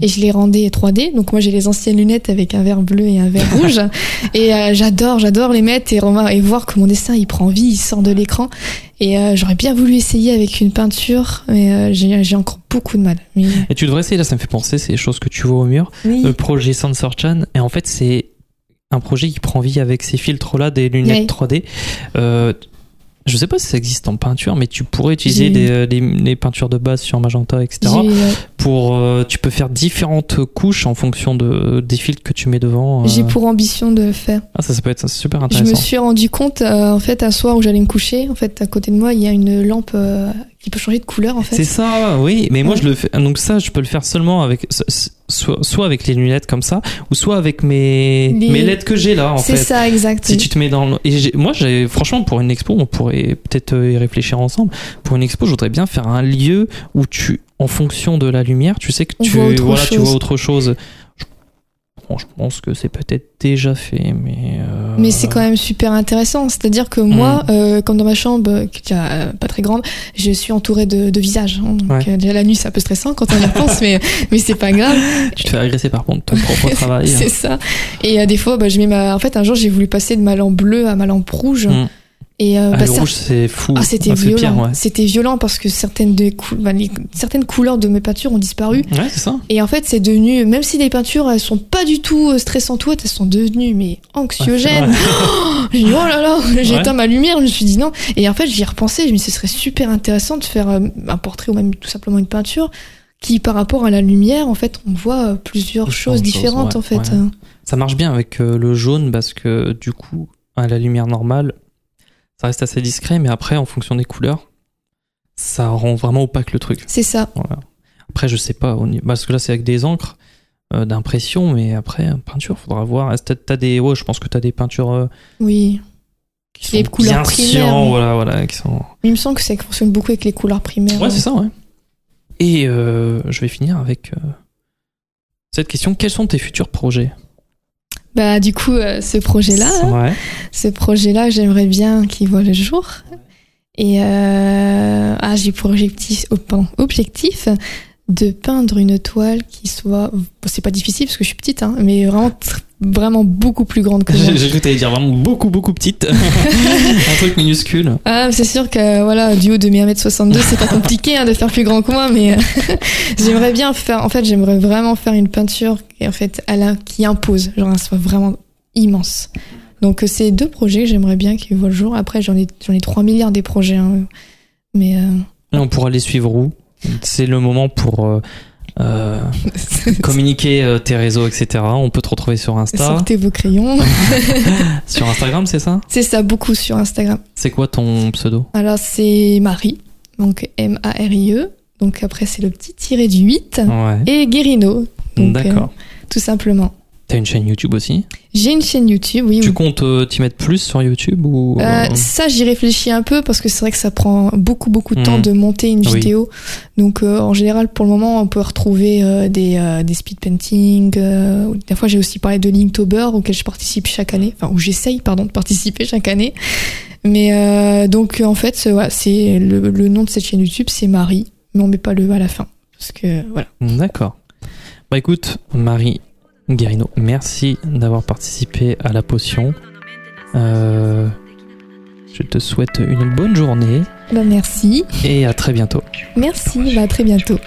Et je les rendais 3D donc moi j'ai les anciennes lunettes avec un verre bleu et un verre rouge. Et euh, j'adore j'adore les mettre et, et voir que mon dessin il prend vie il sort de l'écran. Et euh, j'aurais bien voulu essayer avec une peinture mais euh, j'ai encore beaucoup de mal. Et tu devrais essayer là ça me fait penser c'est les choses que tu vois au mur. Le projet Sensor Chan et en fait c'est un projet qui prend vie avec ces filtres là des lunettes 3D je sais pas si ça existe en peinture, mais tu pourrais utiliser des, euh, les, peintures de base sur Magenta, etc. Pour, euh, tu peux faire différentes couches en fonction de, des filtres que tu mets devant. Euh. J'ai pour ambition de le faire. Ah, ça, ça peut être super intéressant. Je me suis rendu compte, en fait, un soir où j'allais me coucher, en fait, à côté de moi, il y a une lampe qui peut changer de couleur en fait. C'est ça, oui. Mais moi je le fais. Donc ça, je peux le faire seulement avec soit, soit avec les lunettes comme ça, ou soit avec mes mes LED que j'ai là en. C'est ça, exact. Si tu te mets dans et moi j'ai franchement pour une expo, on pourrait peut-être y réfléchir ensemble. Pour une expo, je voudrais bien faire un lieu où tu en fonction de la lumière, tu sais que tu voilà, tu vois autre chose je pense que c'est peut-être déjà fait, mais. Euh, mais c'est quand même super intéressant. C'est-à-dire que moi, mm. euh, comme dans ma chambre, qui est euh, pas très grande, je suis entourée de, de visages. Hein. donc déjà la nuit, c'est un peu stressant quand on y pense, mais mais c'est pas grave. Tu te fais agresser par contre ton propre travail. c'est ça. Et des fois, bah, je mets ma. En fait, un jour, j'ai voulu passer de ma lampe bleue à ma lampe rouge. Mm. Et euh, ah, bah, le rouge, c'est fou. Ah, c'était violent. C'était violent parce que certaines, de bah, certaines couleurs de mes peintures ont disparu. Ouais, c'est ça. Et en fait, c'est devenu, même si les peintures, elles sont pas du tout euh, stressantes elles sont devenues, mais anxiogènes. oh, j'ai dit, oh là là, j'ai éteint ma lumière, je me suis dit non. Et en fait, j'y ai repensé, je me dit, ce serait super intéressant de faire euh, un portrait ou même tout simplement une peinture qui, par rapport à la lumière, en fait, on voit plusieurs choses différentes, en fait. Ça marche bien avec le jaune parce que, du coup, à la lumière normale, ça reste assez discret, mais après, en fonction des couleurs, ça rend vraiment opaque le truc. C'est ça. Après, je sais pas, parce que là, c'est avec des encres euh, d'impression, mais après, peinture, faudra voir. T'as des, ouais, je pense que tu as des peintures. Euh, oui. Qui sont les couleurs primaires. voilà, voilà, qui sont... Il me semble que ça fonctionne beaucoup avec les couleurs primaires. Ouais, c'est ça, ouais. Et euh, je vais finir avec cette question quels sont tes futurs projets? Bah du coup, euh, ce projet-là, hein, ce projet-là, j'aimerais bien qu'il voit le jour. Et euh, ah, j'ai pour objectif, objectif de peindre une toile qui soit, c'est pas difficile parce que je suis petite, hein, mais vraiment vraiment beaucoup plus grande que moi. J'ai cru que t'allais dire vraiment beaucoup beaucoup petite. un truc minuscule. Ah, c'est sûr que voilà, du haut de mes 1m62, c'est pas compliqué hein, de faire plus grand que moi, mais j'aimerais bien faire, en fait, j'aimerais vraiment faire une peinture qui, en fait, elle qui impose, genre, elle soit vraiment immense. Donc, euh, c'est deux projets que j'aimerais bien qu'ils voient le jour. Après, j'en ai, j'en ai 3 milliards des projets, hein, mais. Euh... Et on pourra les suivre où? C'est le moment pour euh, euh, communiquer euh, tes réseaux, etc. On peut te retrouver sur Insta. Sortez vos crayons. sur Instagram, c'est ça? C'est ça, beaucoup sur Instagram. C'est quoi ton pseudo? Alors, c'est Marie, donc M-A-R-I-E. Donc après, c'est le petit tiré du 8. Et Guérino. D'accord. tout simplement. T'as une chaîne YouTube aussi? J'ai une chaîne YouTube, oui. Tu comptes euh, t'y mettre plus sur YouTube ou euh, euh, Ça, j'y réfléchis un peu parce que c'est vrai que ça prend beaucoup beaucoup de temps mhm. de monter une vidéo. Donc en général, pour le moment, on peut retrouver des, des speed painting. des fois, j'ai aussi parlé de Linktober auquel je participe chaque année, enfin où j'essaye pardon de participer chaque année. Mais donc en fait, c'est le, le nom de cette chaîne YouTube, c'est Marie, mais on met pas le à la fin parce que voilà. D'accord. Bah écoute, Marie, Guérino, merci d'avoir participé à la potion. Euh, je te souhaite une bonne journée. Bah merci. Et à très bientôt. Merci, bah à très bientôt.